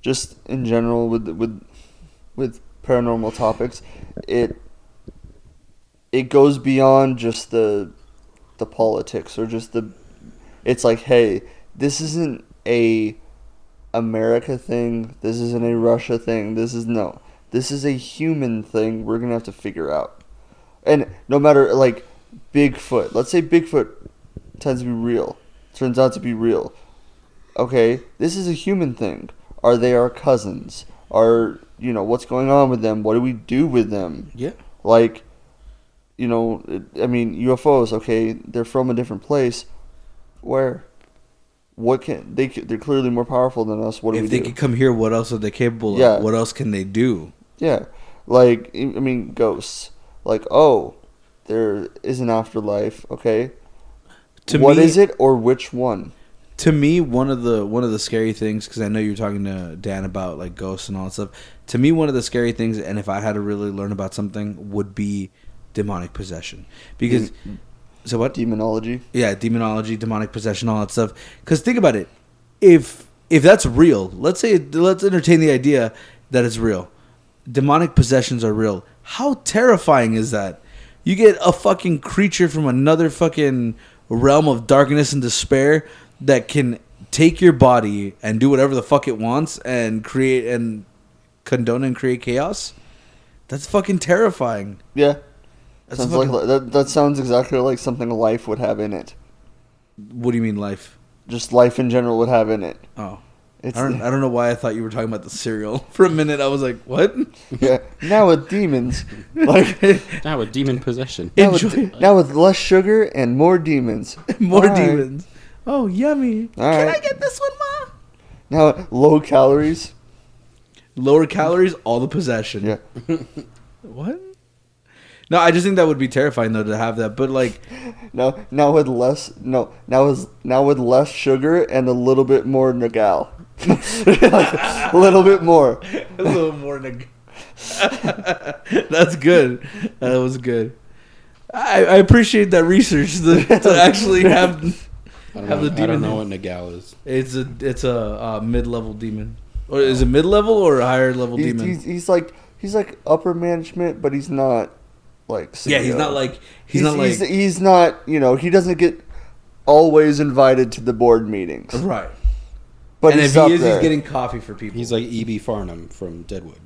just in general with with with paranormal topics, it it goes beyond just the the politics or just the it's like, hey, this isn't a America thing. This isn't a Russia thing. This is no. This is a human thing we're going to have to figure out. And no matter like Bigfoot, let's say Bigfoot tends to be real, turns out to be real. Okay, this is a human thing. Are they our cousins? Are you know what's going on with them? What do we do with them? Yeah. Like, you know, I mean UFOs. Okay, they're from a different place. Where? What can they? They're clearly more powerful than us. What do if we they do? could come here, what else are they capable Yeah. of? What else can they do? Yeah, like I mean, ghosts. Like, oh, there is an afterlife. Okay, To what me, is it, or which one? to me one of the one of the scary things because i know you're talking to dan about like ghosts and all that stuff to me one of the scary things and if i had to really learn about something would be demonic possession because mm. So what? Demonology. yeah demonology demonic possession all that stuff. Because think about it. If if that's real let's say let's entertain the idea that it's real. Demonic possessions are real. How terrifying is that? You get a fucking creature from another fucking realm of darkness and despair that can take your body and do whatever the fuck it wants and create and condone and create chaos? That's fucking terrifying. Yeah, that's sounds fucking, like that. That sounds exactly like something life would have in it. what do you mean life Just life in general would have in it. oh It's I don't, I don't know why I thought you were talking about the cereal. For a minute, I was like, "What?" yeah. Now with demons, like Now with demon possession. now Enjoy with, now with less sugar and more demons. more All right. demons. Oh, yummy! All Can I get this one, ma? Now low calories. Lower calories, all the possession. Yeah. What? No, I just think that would be terrifying though to have that. But like, no, now with less no now with now with less sugar and a little bit more nagal. like, a little bit more. a little more. Neg- That's good. That was good. I, I appreciate that research to, to actually have. I don't, Have know, the I don't know in. what Nagal is. It's a it's a uh, mid level demon, or is it mid level or a higher level He's, demon? he's, he's like he's like upper management, but he's not like yeah, he's not like he's, he's, not like he's, he's not you know he doesn't get always invited to the board meetings, right. but and he's if up he is, there. he's getting coffee for people. He's like E.B. Farnham from Deadwood.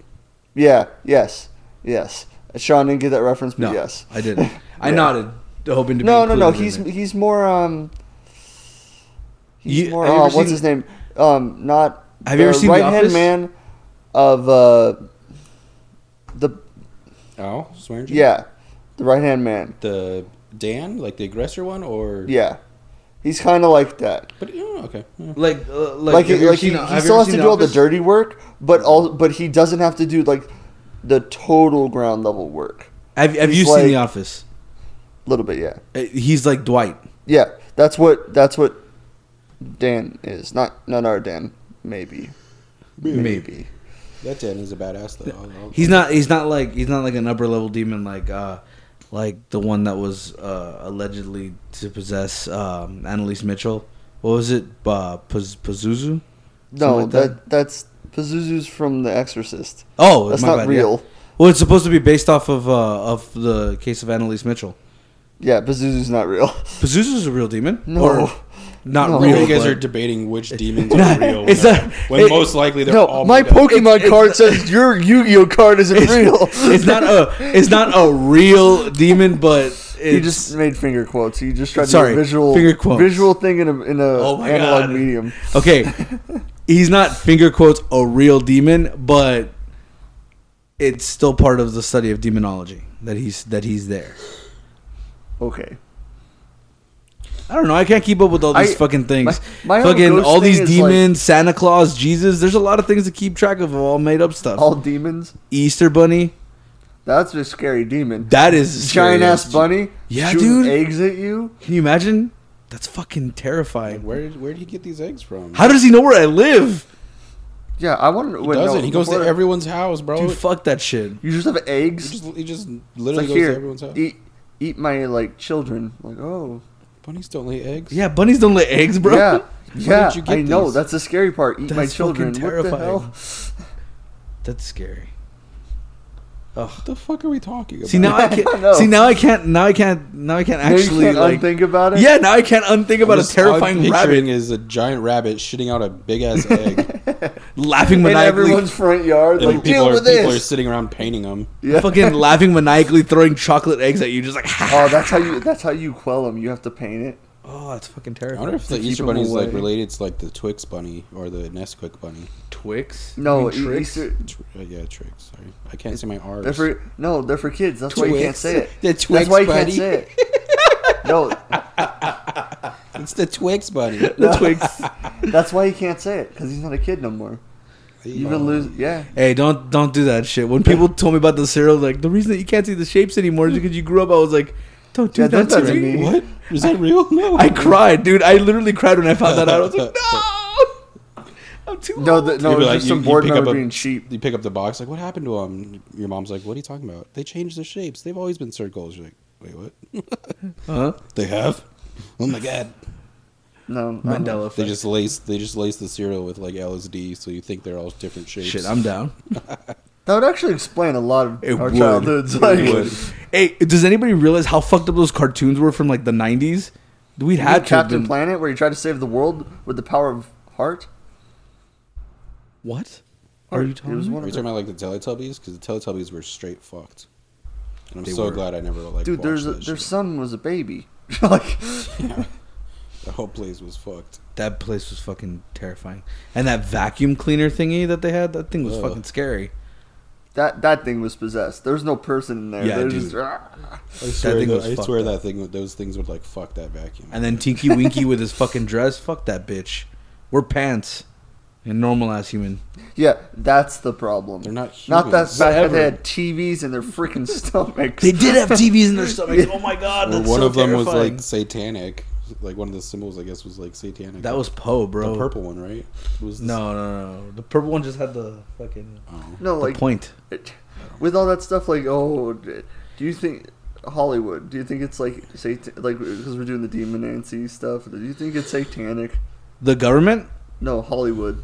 yeah, yes, yes. Sean didn't get that reference, but no, yes. I didn't. I Yeah. nodded, hoping to. No, be no, no. included in He's it. he's more um. He's You- more. have Uh, what's seen- his name? Um, not. Have you ever seen The right hand man of uh. The Oh, Swearengen? yeah, the right hand man. The Dan, like the aggressor one, or Yeah, he's kind of like that. But oh, okay. Yeah. like uh, like, Like, have he, you ever like he, seen- he have you still ever has to seen do all the Office? dirty work, but all but he doesn't have to do like the total ground level work. Have, have you he's seen like- The Office? A little bit, yeah, Uh, He's like Dwight. yeah. That's what that's what Dan is. Not not our Dan. Maybe. Maybe. That Dan is a badass though. I'll- I'll- He's not. He's not like. He's not like an upper level demon like. uh like the one that was uh, allegedly to possess um, Anneliese Mitchell. What was it? Uh, Paz- Pazuzu? No, like that, that? that's Pazuzu's from The Exorcist. Oh, That's not bad, yeah. real. Well, it's supposed to be based off of uh, of the case of Anneliese Mitchell. Yeah, Pazuzu's not real. Pazuzu's a real demon. No. Or not No. real. you guys but- are debating which demons Nah, are real. it's when, not- when it- most likely they're No, all my made up. Pokemon It's- card says your Yu-Gi-Oh card isn't real. it's not a it's not a real demon, but it's, He just made finger quotes. He just tried to Sorry, do a visual finger quotes. visual thing in a in a Oh my analog God. medium. okay. He's not finger quotes a real demon, but it's still part of the study of demonology that he's that he's there. Okay. I don't know. I can't keep up with all these I- fucking things. my- my fucking all thing these is demons, Santa Claus, Jesus. There's a lot of things to keep track of. All made up stuff. All demons. Easter bunny. That's a scary demon. That is giant ass bunny. Yeah, shooting dude. Eggs at you. Can you imagine? That's fucking terrifying. Where did where did he get these eggs from? How does he know where I live? Yeah, I want to. he doesn't. he goes to everyone's house, bro. Dude, fuck that shit. You just have he eggs. just he just literally like goes here, to everyone's house. eat eat my like children. Like oh Bunnies don't lay eggs. Yeah, bunnies don't lay eggs, bro. yeah yeah. did you get I know that's the scary part. Eat my That's children. fucking What the hell? That's scary. What the fuck are we talking about? See now I I can't. don't. See now I can't. Now I can't. Now I can't Now you actually can't like. unthink about it. Yeah, now I can't unthink about a Just- all I'm terrifying picturing rabbit is a giant rabbit shitting out a big ass egg. laughing maniacally. in everyone's front yard. Like people deal are with people are sitting around painting them. Yeah. fucking laughing maniacally, throwing chocolate eggs at you, just like. Oh, that's how you. That's how you quell them. You have to paint it. oh, that's fucking I wonder if the Easter bunny is like related to like the Twix bunny or the Nesquik bunny. Twix. No, You mean e- tricks? Easter. Tr- uh, yeah, Trix. Sorry, I can't say my R's. They're for no, they're for kids. That's why you can't say it. The That's Twix why you can't say it. No, It's the Twix bunny. the Twix. that's why he can't say it because he's not a kid no more. You even lose. Yeah. Hey, don't don't do that shit. When people told me about the cereal, like the reason that you can't see the shapes anymore is because you grew up. I was like, don't do Yeah, that don't to do me. me. What? Is that real? No. I cried, dude. I literally cried when I found that out. I was like, no, I'm too No, old. the, no, You'd it's like, just you- some you board pick member up a- being cheap. You pick up the box, like, what happened to them? Your mom's like, what are you talking about? They changed their shapes. They've always been circles. You're like, wait, what? Huh? they have? Oh my god! No, Mandela They just lace they just lace the cereal with like LSD, so you think they're all different shapes. Shit, I'm down. That would actually explain a lot of It our would. childhoods. It Like, would. Hey, does anybody realize how fucked up those cartoons were from like the '90s? We'd had Captain been- Planet, where you try to save the world with the power of heart. What? Are you talking? was about? one Are you talking about like the Teletubbies? Because the Teletubbies were straight fucked. And I'm They so were. glad I never like. Dude, watched there's a, their shit. son was a baby. like, The whole place was fucked. That place was fucking terrifying. And that vacuum cleaner thingy that they had, that thing was Ugh. fucking scary. that that thing was possessed. There's no person in there. Yeah, There's dude. just, ah. I swear, thing tho- was I swear that thing, those things would like fuck that vacuum. And then Tinky Winky with his fucking dress. Fuck that bitch. We're pants. A normal ass human. Yeah, that's the problem. They're not Not that humans. fact that Whatever. they had TVs in their freaking stomachs. They did have TVs in their stomachs. Oh my god, Or that's one so of them was like satanic. Like one of the symbols, I guess, was like satanic. That was Po, bro. the purple one, right? Was the- No, no, no. The purple one just had the fucking Oh. No, the like point. it- with all that stuff. Like, oh, do you think Hollywood? Do you think it's like sat- like because we're doing the demon Nancy stuff? Do you think it's satanic? The government? No, Hollywood.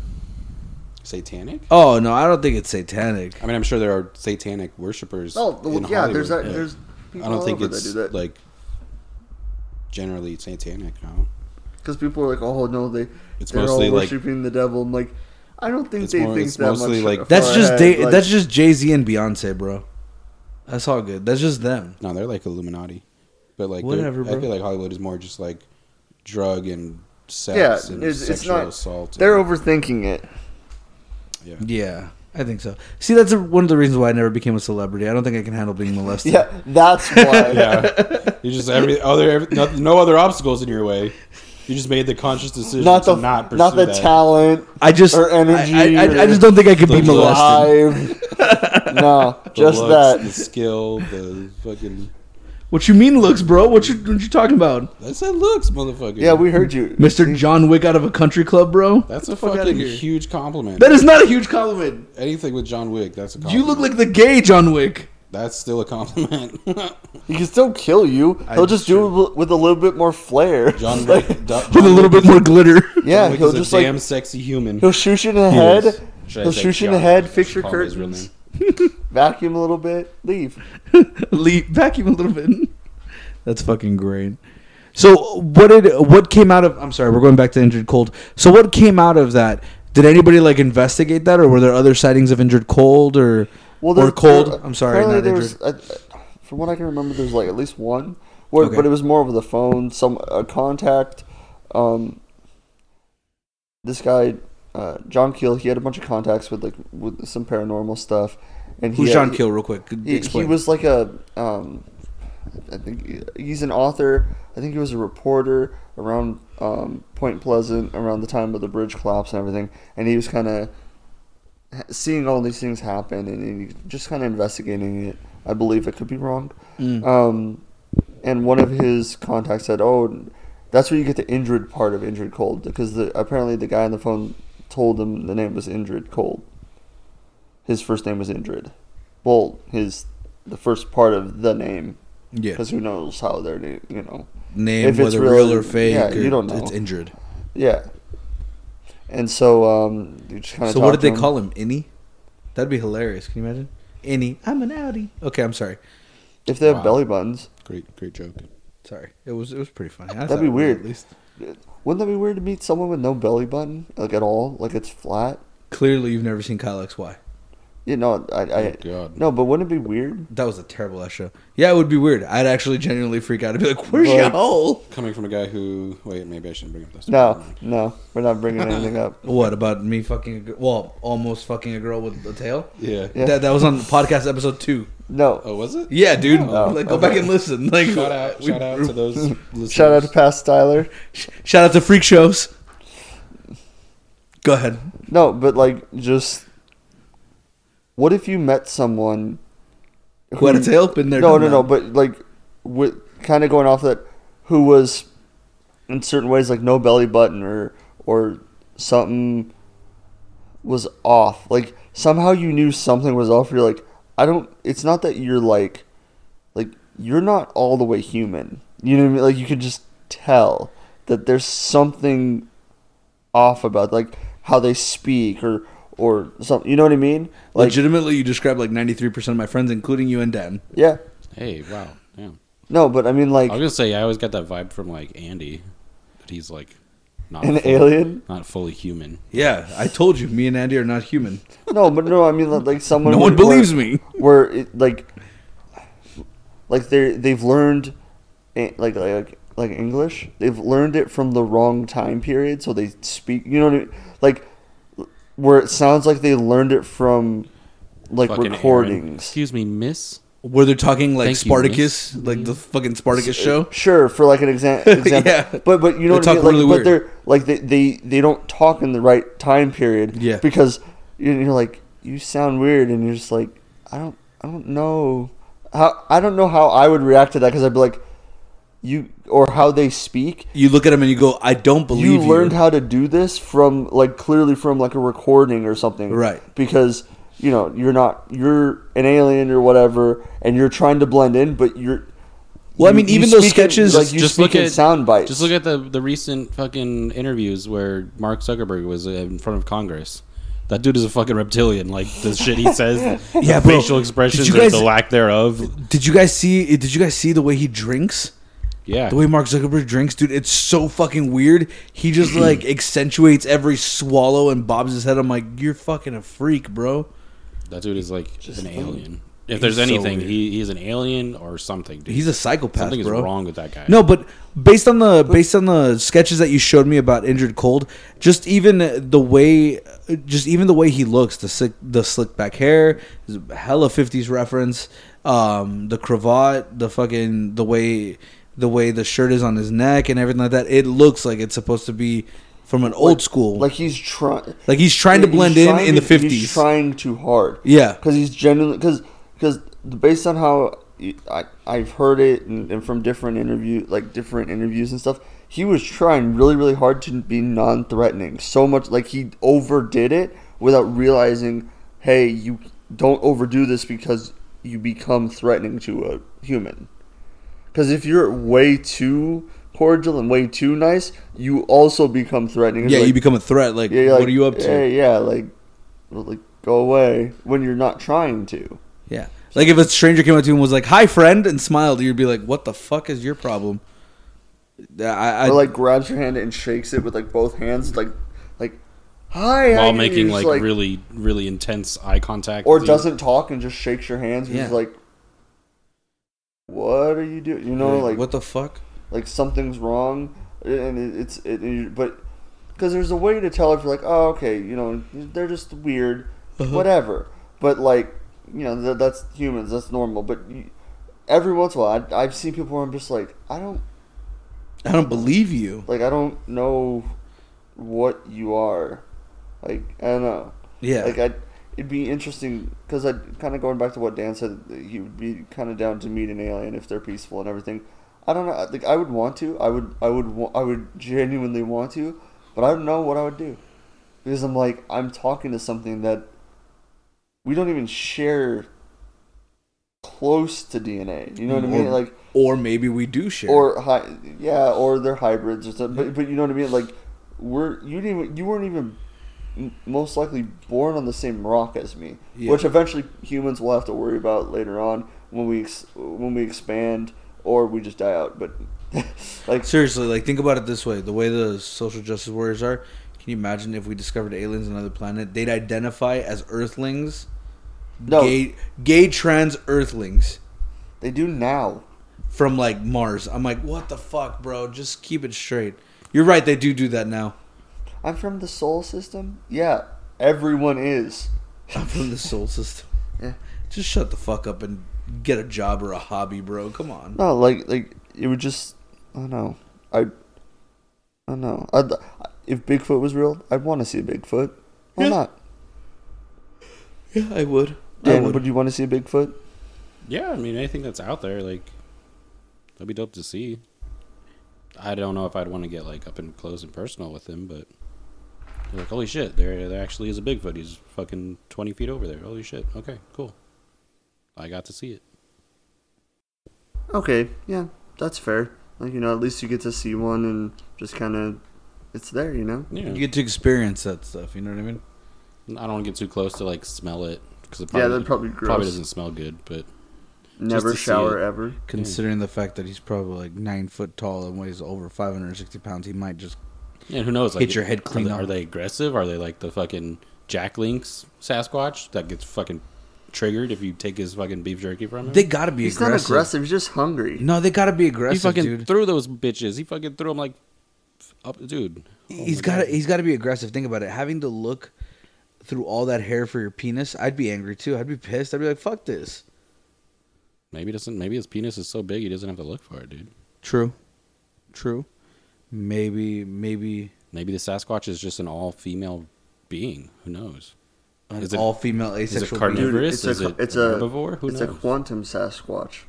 Satanic? Oh no, I don't think it's satanic. I mean, I'm sure there are satanic worshippers. Oh, well, in yeah. There's that. Hollywood, There's. People I don't all think over that it's do that. like generally satanic. No, because people are like, oh no, they It's they're mostly, all like- worshiping the devil. I'm like, I don't think It's they more- think it's that mostly, much. like- That's far just ahead, they, like- that's just Jay Z and Beyonce, bro. That's all good. That's just them. no, they're like Illuminati. But like, Whatever, they're- I bro. feel like Hollywood is more just like drug and sex Yeah, and it's- it's not- assault. They're and- overthinking it. Yeah. Yeah, I think so. See, that's a, one of the reasons why I never became a celebrity. I don't think I can handle being molested. Yeah, that's why. yeah. You just every other every, no, no other obstacles in your way. You just made the conscious decision Not the to not pursue not the that. talent I just or energy. I, I, I or just don't think I could be the molested. drive. no, The just looks, that. the skill, the fucking. What you mean looks, bro? What you what you talking about, I said looks, motherfucker. Yeah, we heard you, Mister John Wick out of a country club, bro? That's a fuck fucking huge compliment. That is not a huge compliment. anything with John Wick. That's a compliment. You look like the gay John Wick. That's still a compliment. He can still kill you. I- He'll just do it with a little bit more flair. John Wick. John With a little bit more glitter. yeah, John Wick he'll is a just damn sexy human. he'll shoot you in the He head. is. Should I He'll shoot you in the head, fix your Call his real curtains. vacuum a little bit, leave. Leave, vacuum a little bit. That's fucking great. So what did what came out of? I'm sorry, we're going back to Indrid Cold. So what came out of that? Did anybody like investigate that, or were there other sightings of Indrid Cold or or there- cold? there- I'm sorry, not injured. I- from what I can remember, there's like at least one, where, Okay. but it was more over the phone. Some a contact. Um, this guy, uh, John Keel, he had a bunch of contacts with like with some paranormal stuff, and he Who's had- John Keel? real quick? He, he was like a, um, I think he's an author. I think he was a reporter around um, Point Pleasant around the time of the bridge collapse and everything, and he was kind of seeing all these things happen and he just kind of investigating it. I believe it could be wrong. Mm. Um, and one of his contacts said, "Oh, that's where you get the Indrid part of Indrid Cold because the apparently the guy on the phone told him the name was Indrid cold. His first name was Indrid. Well, his the first part of the name yeah, because who knows how their name, you know. name if it's whether really- real or fake. yeah, or you don't know. It's Indrid. Yeah. And so um, you just kind of. So what did they call him? Innie? That'd be hilarious. Can you imagine? Innie, I'm an Audi. Okay, I'm sorry. If they have Wow. belly buttons, Great, great joke. Sorry, it was it was pretty funny. I That'd be weird. At least wouldn't that be weird to meet someone with no belly button, like at all, like it's flat? clearly you've never seen Kyle XY. You know, I, I Oh, God. no, but wouldn't it be weird? That was a terrible ass show. Yeah, it would be weird. I'd actually genuinely freak out and be like, "Where's your Like- hole?" Coming from a guy who wait, maybe I shouldn't bring up this. No, no, we're not bringing anything up. What about me fucking? A girl, well, almost fucking a girl with a tail. Yeah. Yeah. That that was on podcast episode two. No, Oh, was it? Yeah, dude. Oh, like, go okay. back and listen. Like, Shout out, we- shout out to those. listeners. shout out to Past Styler. shout out to freak shows. Go ahead. No, but like just what if you met someone Who had a tail? Been there. No, no, no, but like with kind of going off that who was in certain ways like no belly button or or something was off. Like somehow you knew something was off. You're like, I don't it's not that you're like like you're not all the way human. You know what I mean? Like you could just tell that there's something off about like how they speak or or something. You know what I mean? Like Legitimately, you described like ninety three percent of my friends, including you and Dan. yeah. Hey, wow. Yeah. No, but I mean like I was gonna say I always got that vibe from like Andy, that he's like not an full- alien. not fully human. Yeah, I told you, me and Andy are not human. No, but no, I mean like, like someone. No one where- believes me. Where it, like, like they they've learned, eh, like like like English. They've learned it from the wrong time period, so they speak. You know what I mean? Like, where it sounds like they learned it from, like Fucking Aaron. recordings. Excuse me, Miss. Where they're talking like Thank you, Spartacus, miss. like the fucking Spartacus show? Uh, sure, for like an exa- example. Yeah. But but you know They what I mean? talk Like, really but weird. they're like they, they they don't talk in the right time period. Yeah. Because you're, you're like you sound weird, and you're just like I don't I don't know how I don't know how I would react to that because I'd be like you or how they speak. You look at them and you go, "I don't believe You you." learned how to do this from like clearly from like a recording or something, Right. Because you know you're not you're an alien or whatever, and you're trying to blend in, but you're. Well, I mean, you even those speak in- sketches- like you just speak look at sound bites. Just look at the the recent fucking interviews where Mark Zuckerberg was in front of Congress. That dude is a fucking reptilian. Like the shit he says, Yeah, the bro. facial expressions, Did you or the lack thereof. Did you guys see? Did you guys see the way he drinks? Yeah, The way Mark Zuckerberg drinks, dude, it's so fucking weird. He just like accentuates every swallow and bobs his head. I'm like, you're fucking a freak, bro. that dude is like Just an think- alien. If there's He's so anything, weird. he he's an alien or something. Dude. He's a psychopath, something bro. is wrong with that guy. No, but based on the based on the sketches that you showed me about Indrid Cold, just even the way, just even the way he looks, the slick, the slick back hair, is a hella fifties reference. Um, the cravat, the fucking the way the way the shirt is on his neck and everything like that. It looks like it's supposed to be from an old school. like he's trying. Like he's trying to blend in in the He's fifties. trying too hard. Yeah. because he's genuinely because because based on how I I've heard it and, and from different interview like different interviews and stuff, he was trying really really hard to be non-threatening. So much like he overdid it without realizing, hey, you don't overdo this because you become threatening to a human. Because if you're way too cordial and way too nice, you also become threatening. It's Yeah, like- you become a threat. Like, yeah, what like, are you up to? Yeah, yeah, like, like go away when you're not trying to. Yeah. Like if a stranger came up to you and was like, "Hi, friend," and smiled, you'd be like, "What the fuck is your problem?" I, I or like grabs your hand and shakes it with like both hands, like like hi. While making You're like, really, really intense eye contact. or doesn't talk and just shakes your hands. And Yeah. He's like, "What are you doing?" You know, like what the fuck? like something's wrong, and it, it's it, it- but because there's a way to tell if you're like, oh, okay, you know, they're just weird, Uh-huh. whatever. But like, you know, that, that's humans, that's normal. But you, every once in a while, I, I've seen people where I'm just like, I don't I don't believe you. like, I don't know what you are. Like, I don't know. Yeah. Like, I. It'd be interesting because I kind of going back to what Dan said. He would be kind of down to meet an alien if they're peaceful and everything. I don't know. Like I would want to. I would. I would. wa- I would genuinely want to, but I don't know what I would do because I'm like I'm talking to something that we don't even share close to DNA. You know what I mean? Like or maybe we do share. or hi, yeah, or they're hybrids or something. But, but you know what I mean? Like we're you didn't even, you weren't even most likely born on the same rock as me, Yeah. which eventually humans will have to worry about later on when we ex- when we expand or we just die out. But like Seriously, like think about it this way: the way the social justice warriors are. Can you imagine if we discovered aliens on another planet? They'd identify as Earthlings, no, gay, gay trans Earthlings they do now. from like Mars. I'm like, what the fuck, bro? Just keep it straight. You're right. They do do that now. I'm from the solar system. Yeah, everyone is. I'm from the soul system. Yeah. Just shut the fuck up and get a job or a hobby, bro. Come on. No, like like it would just I don't know. I I don't know. I'd, if Bigfoot was real, I'd want to see a Bigfoot. Why Yeah. not? Yeah, I would. I Dan, would. would you want to see a Bigfoot? Yeah, I mean anything that's out there, like that'd be dope to see. I don't know if I'd want to get like up and close and personal with him, but like holy shit, there there actually is a Bigfoot. He's fucking twenty feet over there. Holy shit. Okay, cool. I got to see it. Okay, yeah, that's fair. Like you know, at least you get to see one and just kind of, it's there. You know. Yeah, You get to experience that stuff. You know what I mean? I don't want to get too close to like smell it because it yeah, probably, that'd probably gross. probably doesn't smell good. But Never shower it. ever. Considering the fact that he's probably like nine foot tall and weighs over 560 pounds, he might just. Yeah, who knows? Like, Hit your head are clean they, are they aggressive? Are they like the fucking Jack Link's Sasquatch that gets fucking triggered if you take his fucking beef jerky from him? They gotta be aggressive. He's aggressive. not aggressive. He's just hungry. No, they gotta be aggressive. He fucking dude. threw those bitches. He fucking threw them like up, dude. Oh he's my got to God. he's got to be aggressive. Think about it. Having to look through all that hair for your penis, I'd be angry too. I'd be pissed. I'd be like, "Fuck this." Maybe he doesn't. Maybe his penis is so big he doesn't have to look for it, dude. True. True. Maybe maybe Maybe the Sasquatch is just an all-female being. Who knows? an Is it- all female Is it asexual Dude, carnivorous? it's is a it it's a herbivore? Who it's knows? a quantum Sasquatch.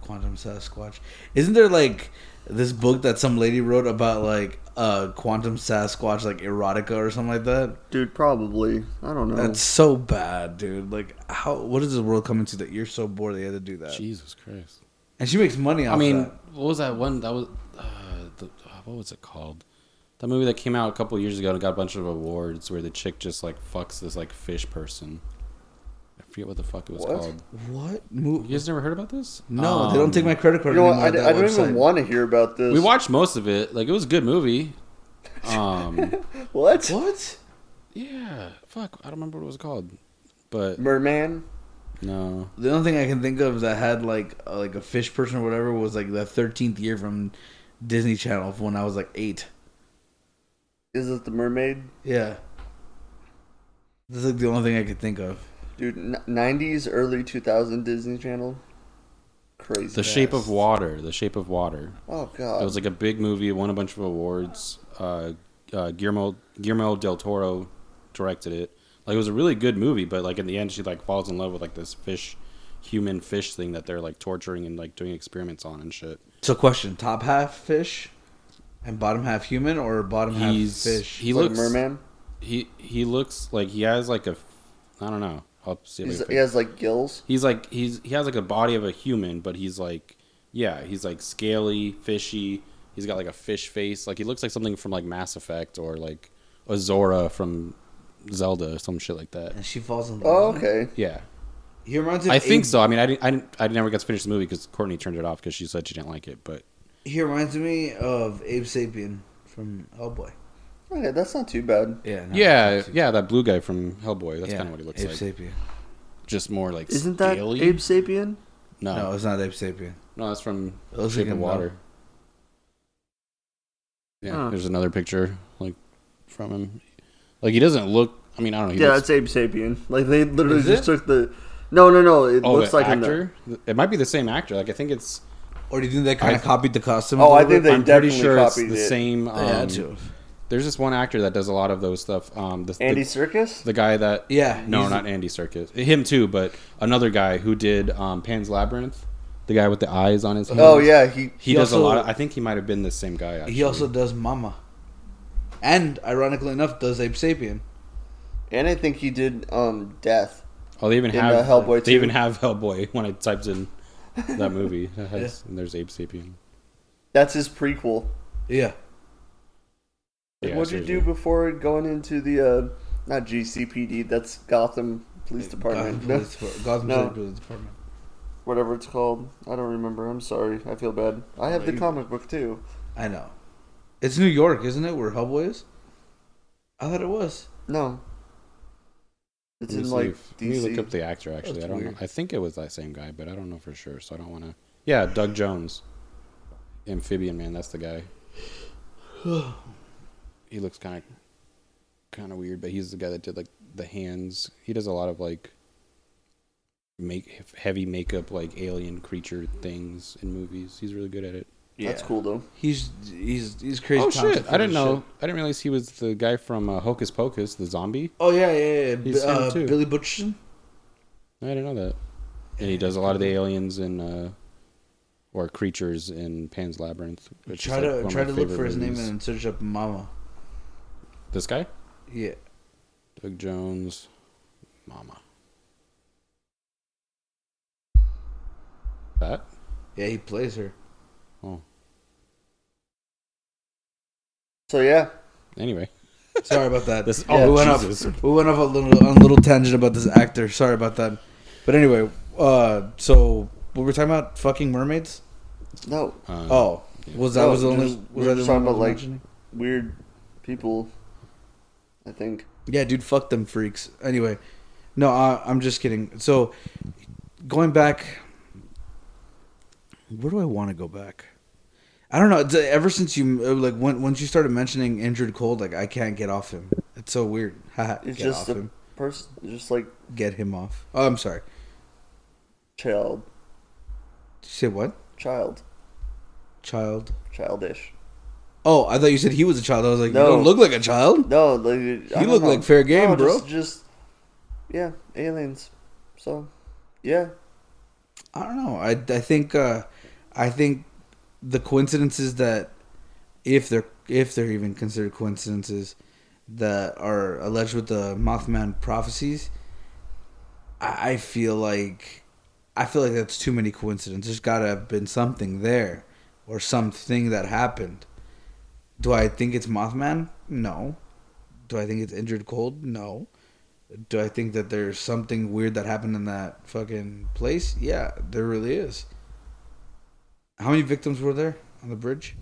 quantum Sasquatch. Isn't there like this book that some lady wrote about like uh quantum Sasquatch like erotica or something like that? Dude, probably. I don't know. That's so bad, dude. Like how what is this world coming to that you're so bored they had to do that? Jesus Christ. And she makes money off I mean, that. what was that one? That was the, what was it called? That movie that came out a couple years ago and got a bunch of awards, where the chick just like fucks this like fish person. I forget what the fuck it was What? called. What? Movie? You guys never heard about this? no, they don't Um, take my credit card you know anymore. I, at I don't even want to hear about this. We watched most of it. Like it was a good movie. Um, what? What? yeah. Fuck, I don't remember what it was called. But Merman. no, The only thing I can think of that had like uh, like a fish person or whatever was like the thirteenth year from Disney Channel when I was like eight. Is it the mermaid? Yeah, that's like the only thing I could think of. Dude, 90s, early 2000 Disney Channel. Crazy. The Shape of Water. The Shape of Water. Oh, God. It was like a big movie. It won a bunch of awards. Uh, uh, Guillermo Guillermo del Toro directed it. Like it was a really good movie, but like in the end, she like falls in love with like this fish, human fish thing that they're like torturing and like doing experiments on and shit. So, question: top half fish and bottom half human, or bottom He's half fish? he like looks merman. he he looks like he has like a I don't know. I'll see. If I He's, can he has like gills. He's like he's he has like a body of a human, but he's like yeah, he's like scaly, fishy. He's got like a fish face. Like he looks like something from like Mass Effect or like a Zora from Zelda or some shit like that. and she falls in love. Oh, okay. Yeah. He reminds me. Of I think Abe- so. I mean, I didn't. I, didn't, I never got to finish the movie because Courtney turned it off because she said she didn't like it. But He reminds me of Abe Sapien from Hellboy. Okay, that's not too bad. Yeah. no, yeah, yeah, that blue guy from Hellboy. That's yeah, kind of what he looks Abe like. Abe Sapien. Just more like Isn't that scaly. Abe Sapien? No, No, no, it's not Abe Sapien. No, that's from It looks Shape like of him, Water. Yeah, Huh. there's another picture like from him. Like he doesn't look. I mean, I don't know. He Yeah, looks, it's Abe Sapien. Like they literally just it? took the. No, no, no. It oh, looks the like in the- actor. It might be the same actor. Like I think it's. Or do you think they kind I of copied the costume? Oh, I think bit? they I'm pretty definitely sure it's copied the it. same. Um, They had to. There's this one actor that does a lot of those stuff. Um, the, Andy the, Circus. the guy that Yeah. no, he's- not Andy Serkis, Him too, but another guy who did um, Pan's Labyrinth. The guy with the eyes on his. Hands. Oh yeah, he. He, He does also- a lot. Of, I think he might have been the same guy. Actually. He also does Mama. And ironically enough, does Abe Sapien. And I think he did um Death. Oh, they even in, have uh, Hellboy They 2. even have Hellboy when I typed in that movie. It has- and there's Abe Sapien. That's his prequel. Yeah. Yeah, what'd you do before going into the uh not GCPD? That's Gotham Police Department. Gotham Police Depart- Gotham No. City Police Department. whatever it's called. I don't remember. I'm sorry. I feel bad. I have the You- comic book too. I know. It's New York, isn't it? Where Hellboy is? I thought it was. No. It's Let me in like if- let me look up the actor. Actually, That's I don't weird. know. I think it was that same guy, but I don't know for sure. So I don't want to. Yeah, Doug Jones, Amphibian Man. That's the guy. he looks kind of kind of weird, but he's the guy that did like the hands. He does a lot of like make heavy makeup like alien creature things in movies. He's really good at it. That's cool though. He's he's he's crazy. oh shit! I didn't know. shit. I didn't realize he was the guy from uh, Hocus Pocus, the zombie. Oh yeah, yeah, yeah. He's B- him, uh, too. Billy Butcherson. I didn't know that. And he does a lot of the aliens in uh, or creatures in Pan's Labyrinth. which is, Try like, to one try to look for his name movies. and search up Mama. This guy, Yeah. Doug Jones, Mama. That? Yeah, he plays her. Oh, So yeah, anyway. Sorry about that. This- Yeah, we went Jesus. off. We went off a little on a little tangent about this actor. Sorry about that. But anyway, uh, so what we're talking about? Fucking mermaids. no Um, Oh, was that No, was the only? Was we're that the one talking about, like- mentioning? weird people. I think. Yeah, dude, fuck them freaks. Anyway, no, uh, I'm just kidding. So, going back, where do I want to go back? I don't know. Ever since you uh, like when once you started mentioning Indrid Cold, like I can't get off him. It's so weird. It's get just off a him. person, just like Get him off. Oh, I'm sorry. child, Did you say what? child, Child. childish. Oh, I thought you said he was a child. I was like, No. you don't look like a child. No, like You look know. like fair game, No, bro. Just, just yeah, aliens. So yeah, I don't know. I, I think uh, I think the coincidences that if they're if they're even considered coincidences that are alleged with the Mothman prophecies, I, I feel like I feel like that's too many coincidences. There's got to have been something there or something that happened. Do I think it's Mothman? No. Do I think it's Indrid Cold? No. Do I think that there's something weird that happened in that fucking place? Yeah, there really is. How many victims were there on the bridge?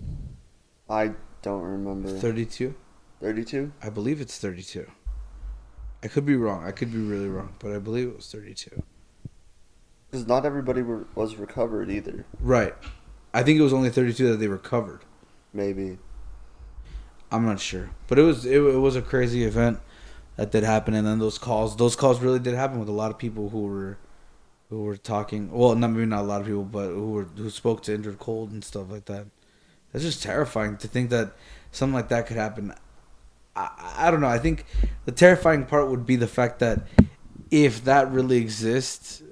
I don't remember. 32? Thirty-two. I believe it's 32. I could be wrong. I could be really wrong, but I believe it was 32. Because not everybody were, was recovered either. Right. I think it was only 32 that they recovered. Maybe. I'm not sure, but it was it, it was a crazy event that did happen, and then those calls those calls really did happen with a lot of people who were who were talking. Well, not maybe not a lot of people, but who were who spoke to Indrid Cold and stuff like that. That's just terrifying to think that something like that could happen. I, I don't know. I think the terrifying part would be the fact that if that really exists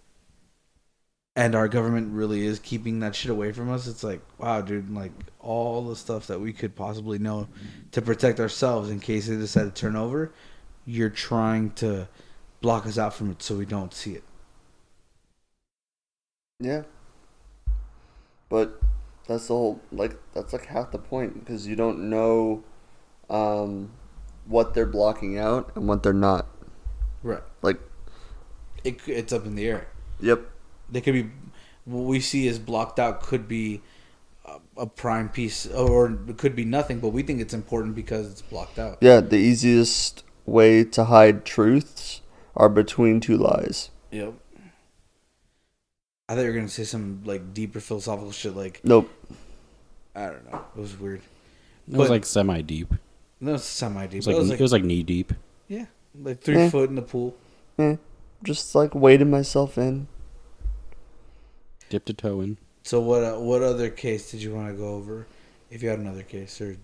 and our government really is keeping that shit away from us, it's like, wow, dude, like all the stuff that we could possibly know to protect ourselves in case they decide to turn over, you're trying to block us out from it so we don't see it. Yeah. But that's the whole like that's like half the point because you don't know um, what they're blocking out and what they're not. Right. Like It, it's up in the air. Yep. They could be what we see is blocked out could be a, a prime piece, or it could be nothing. But we think it's important because it's blocked out. Yeah, the easiest way to hide truths are between two lies. Yep. I thought you were gonna say some like deeper philosophical shit. Like Nope. I don't know, it was weird. It was like semi deep. No, semi It deep. was It like was it like, was like knee deep. yeah, like three Eh. foot in the pool. Eh, just like wading myself in. Dipped a toe in. So what? Uh, what other case did you want to go over? If you had another case, or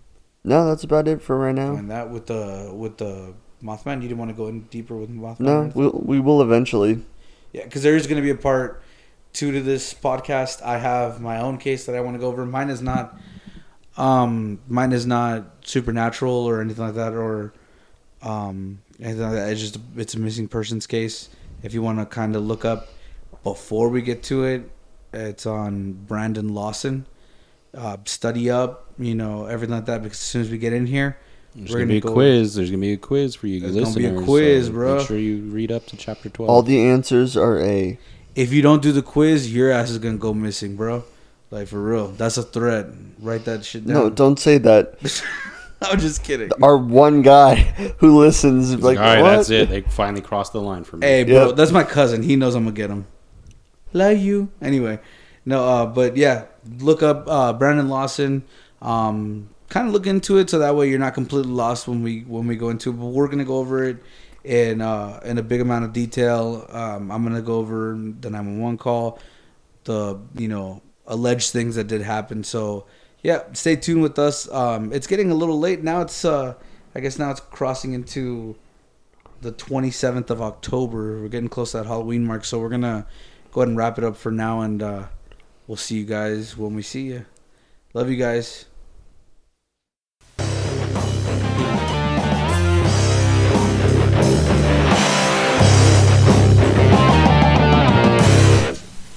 No, that's about it for right now. doing that with the with the Mothman, you didn't want to go in deeper with Mothman. No, anything? we'll, we will eventually. Yeah, because there is going to be a part two to this podcast. I have my own case that I want to go over. Mine is not, um, mine is not supernatural or anything like that, or um, anything like that. It's just it's a missing persons case. If you want to kind of look up before we get to it, it's on Brandon Lawson. Uh, study up, you know, everything like that. Because as soon as we get in here, There's We're gonna, be a go- quiz. There's gonna be a quiz for you There's gonna listeners. be a quiz, so bro. Make sure you read up to chapter twelve. All the answers are A. if you don't do the quiz, your ass is gonna go missing, bro. Like for real, that's a threat. Write that shit down. No, don't say that. I'm just kidding. Our one guy who listens, It's like, all right, what? that's it. They finally crossed the line for me. Hey, bro, Yep. that's my cousin. He knows I'm gonna get him. Love you. Anyway, no, uh, but yeah, look up uh, Brandon Lawson. Um, kind of look into it so that way you're not completely lost when we when we go into. it. But we're gonna go over it in uh, in a big amount of detail. Um, I'm gonna go over the 911 call, the you know alleged things that did happen. So yeah, stay tuned with us. Um, it's getting a little late now. It's uh, I guess now it's crossing into the 27th of October. We're getting close to that Halloween mark, so we're gonna go ahead and wrap it up for now, and uh, we'll see you guys when we see you. Love you guys.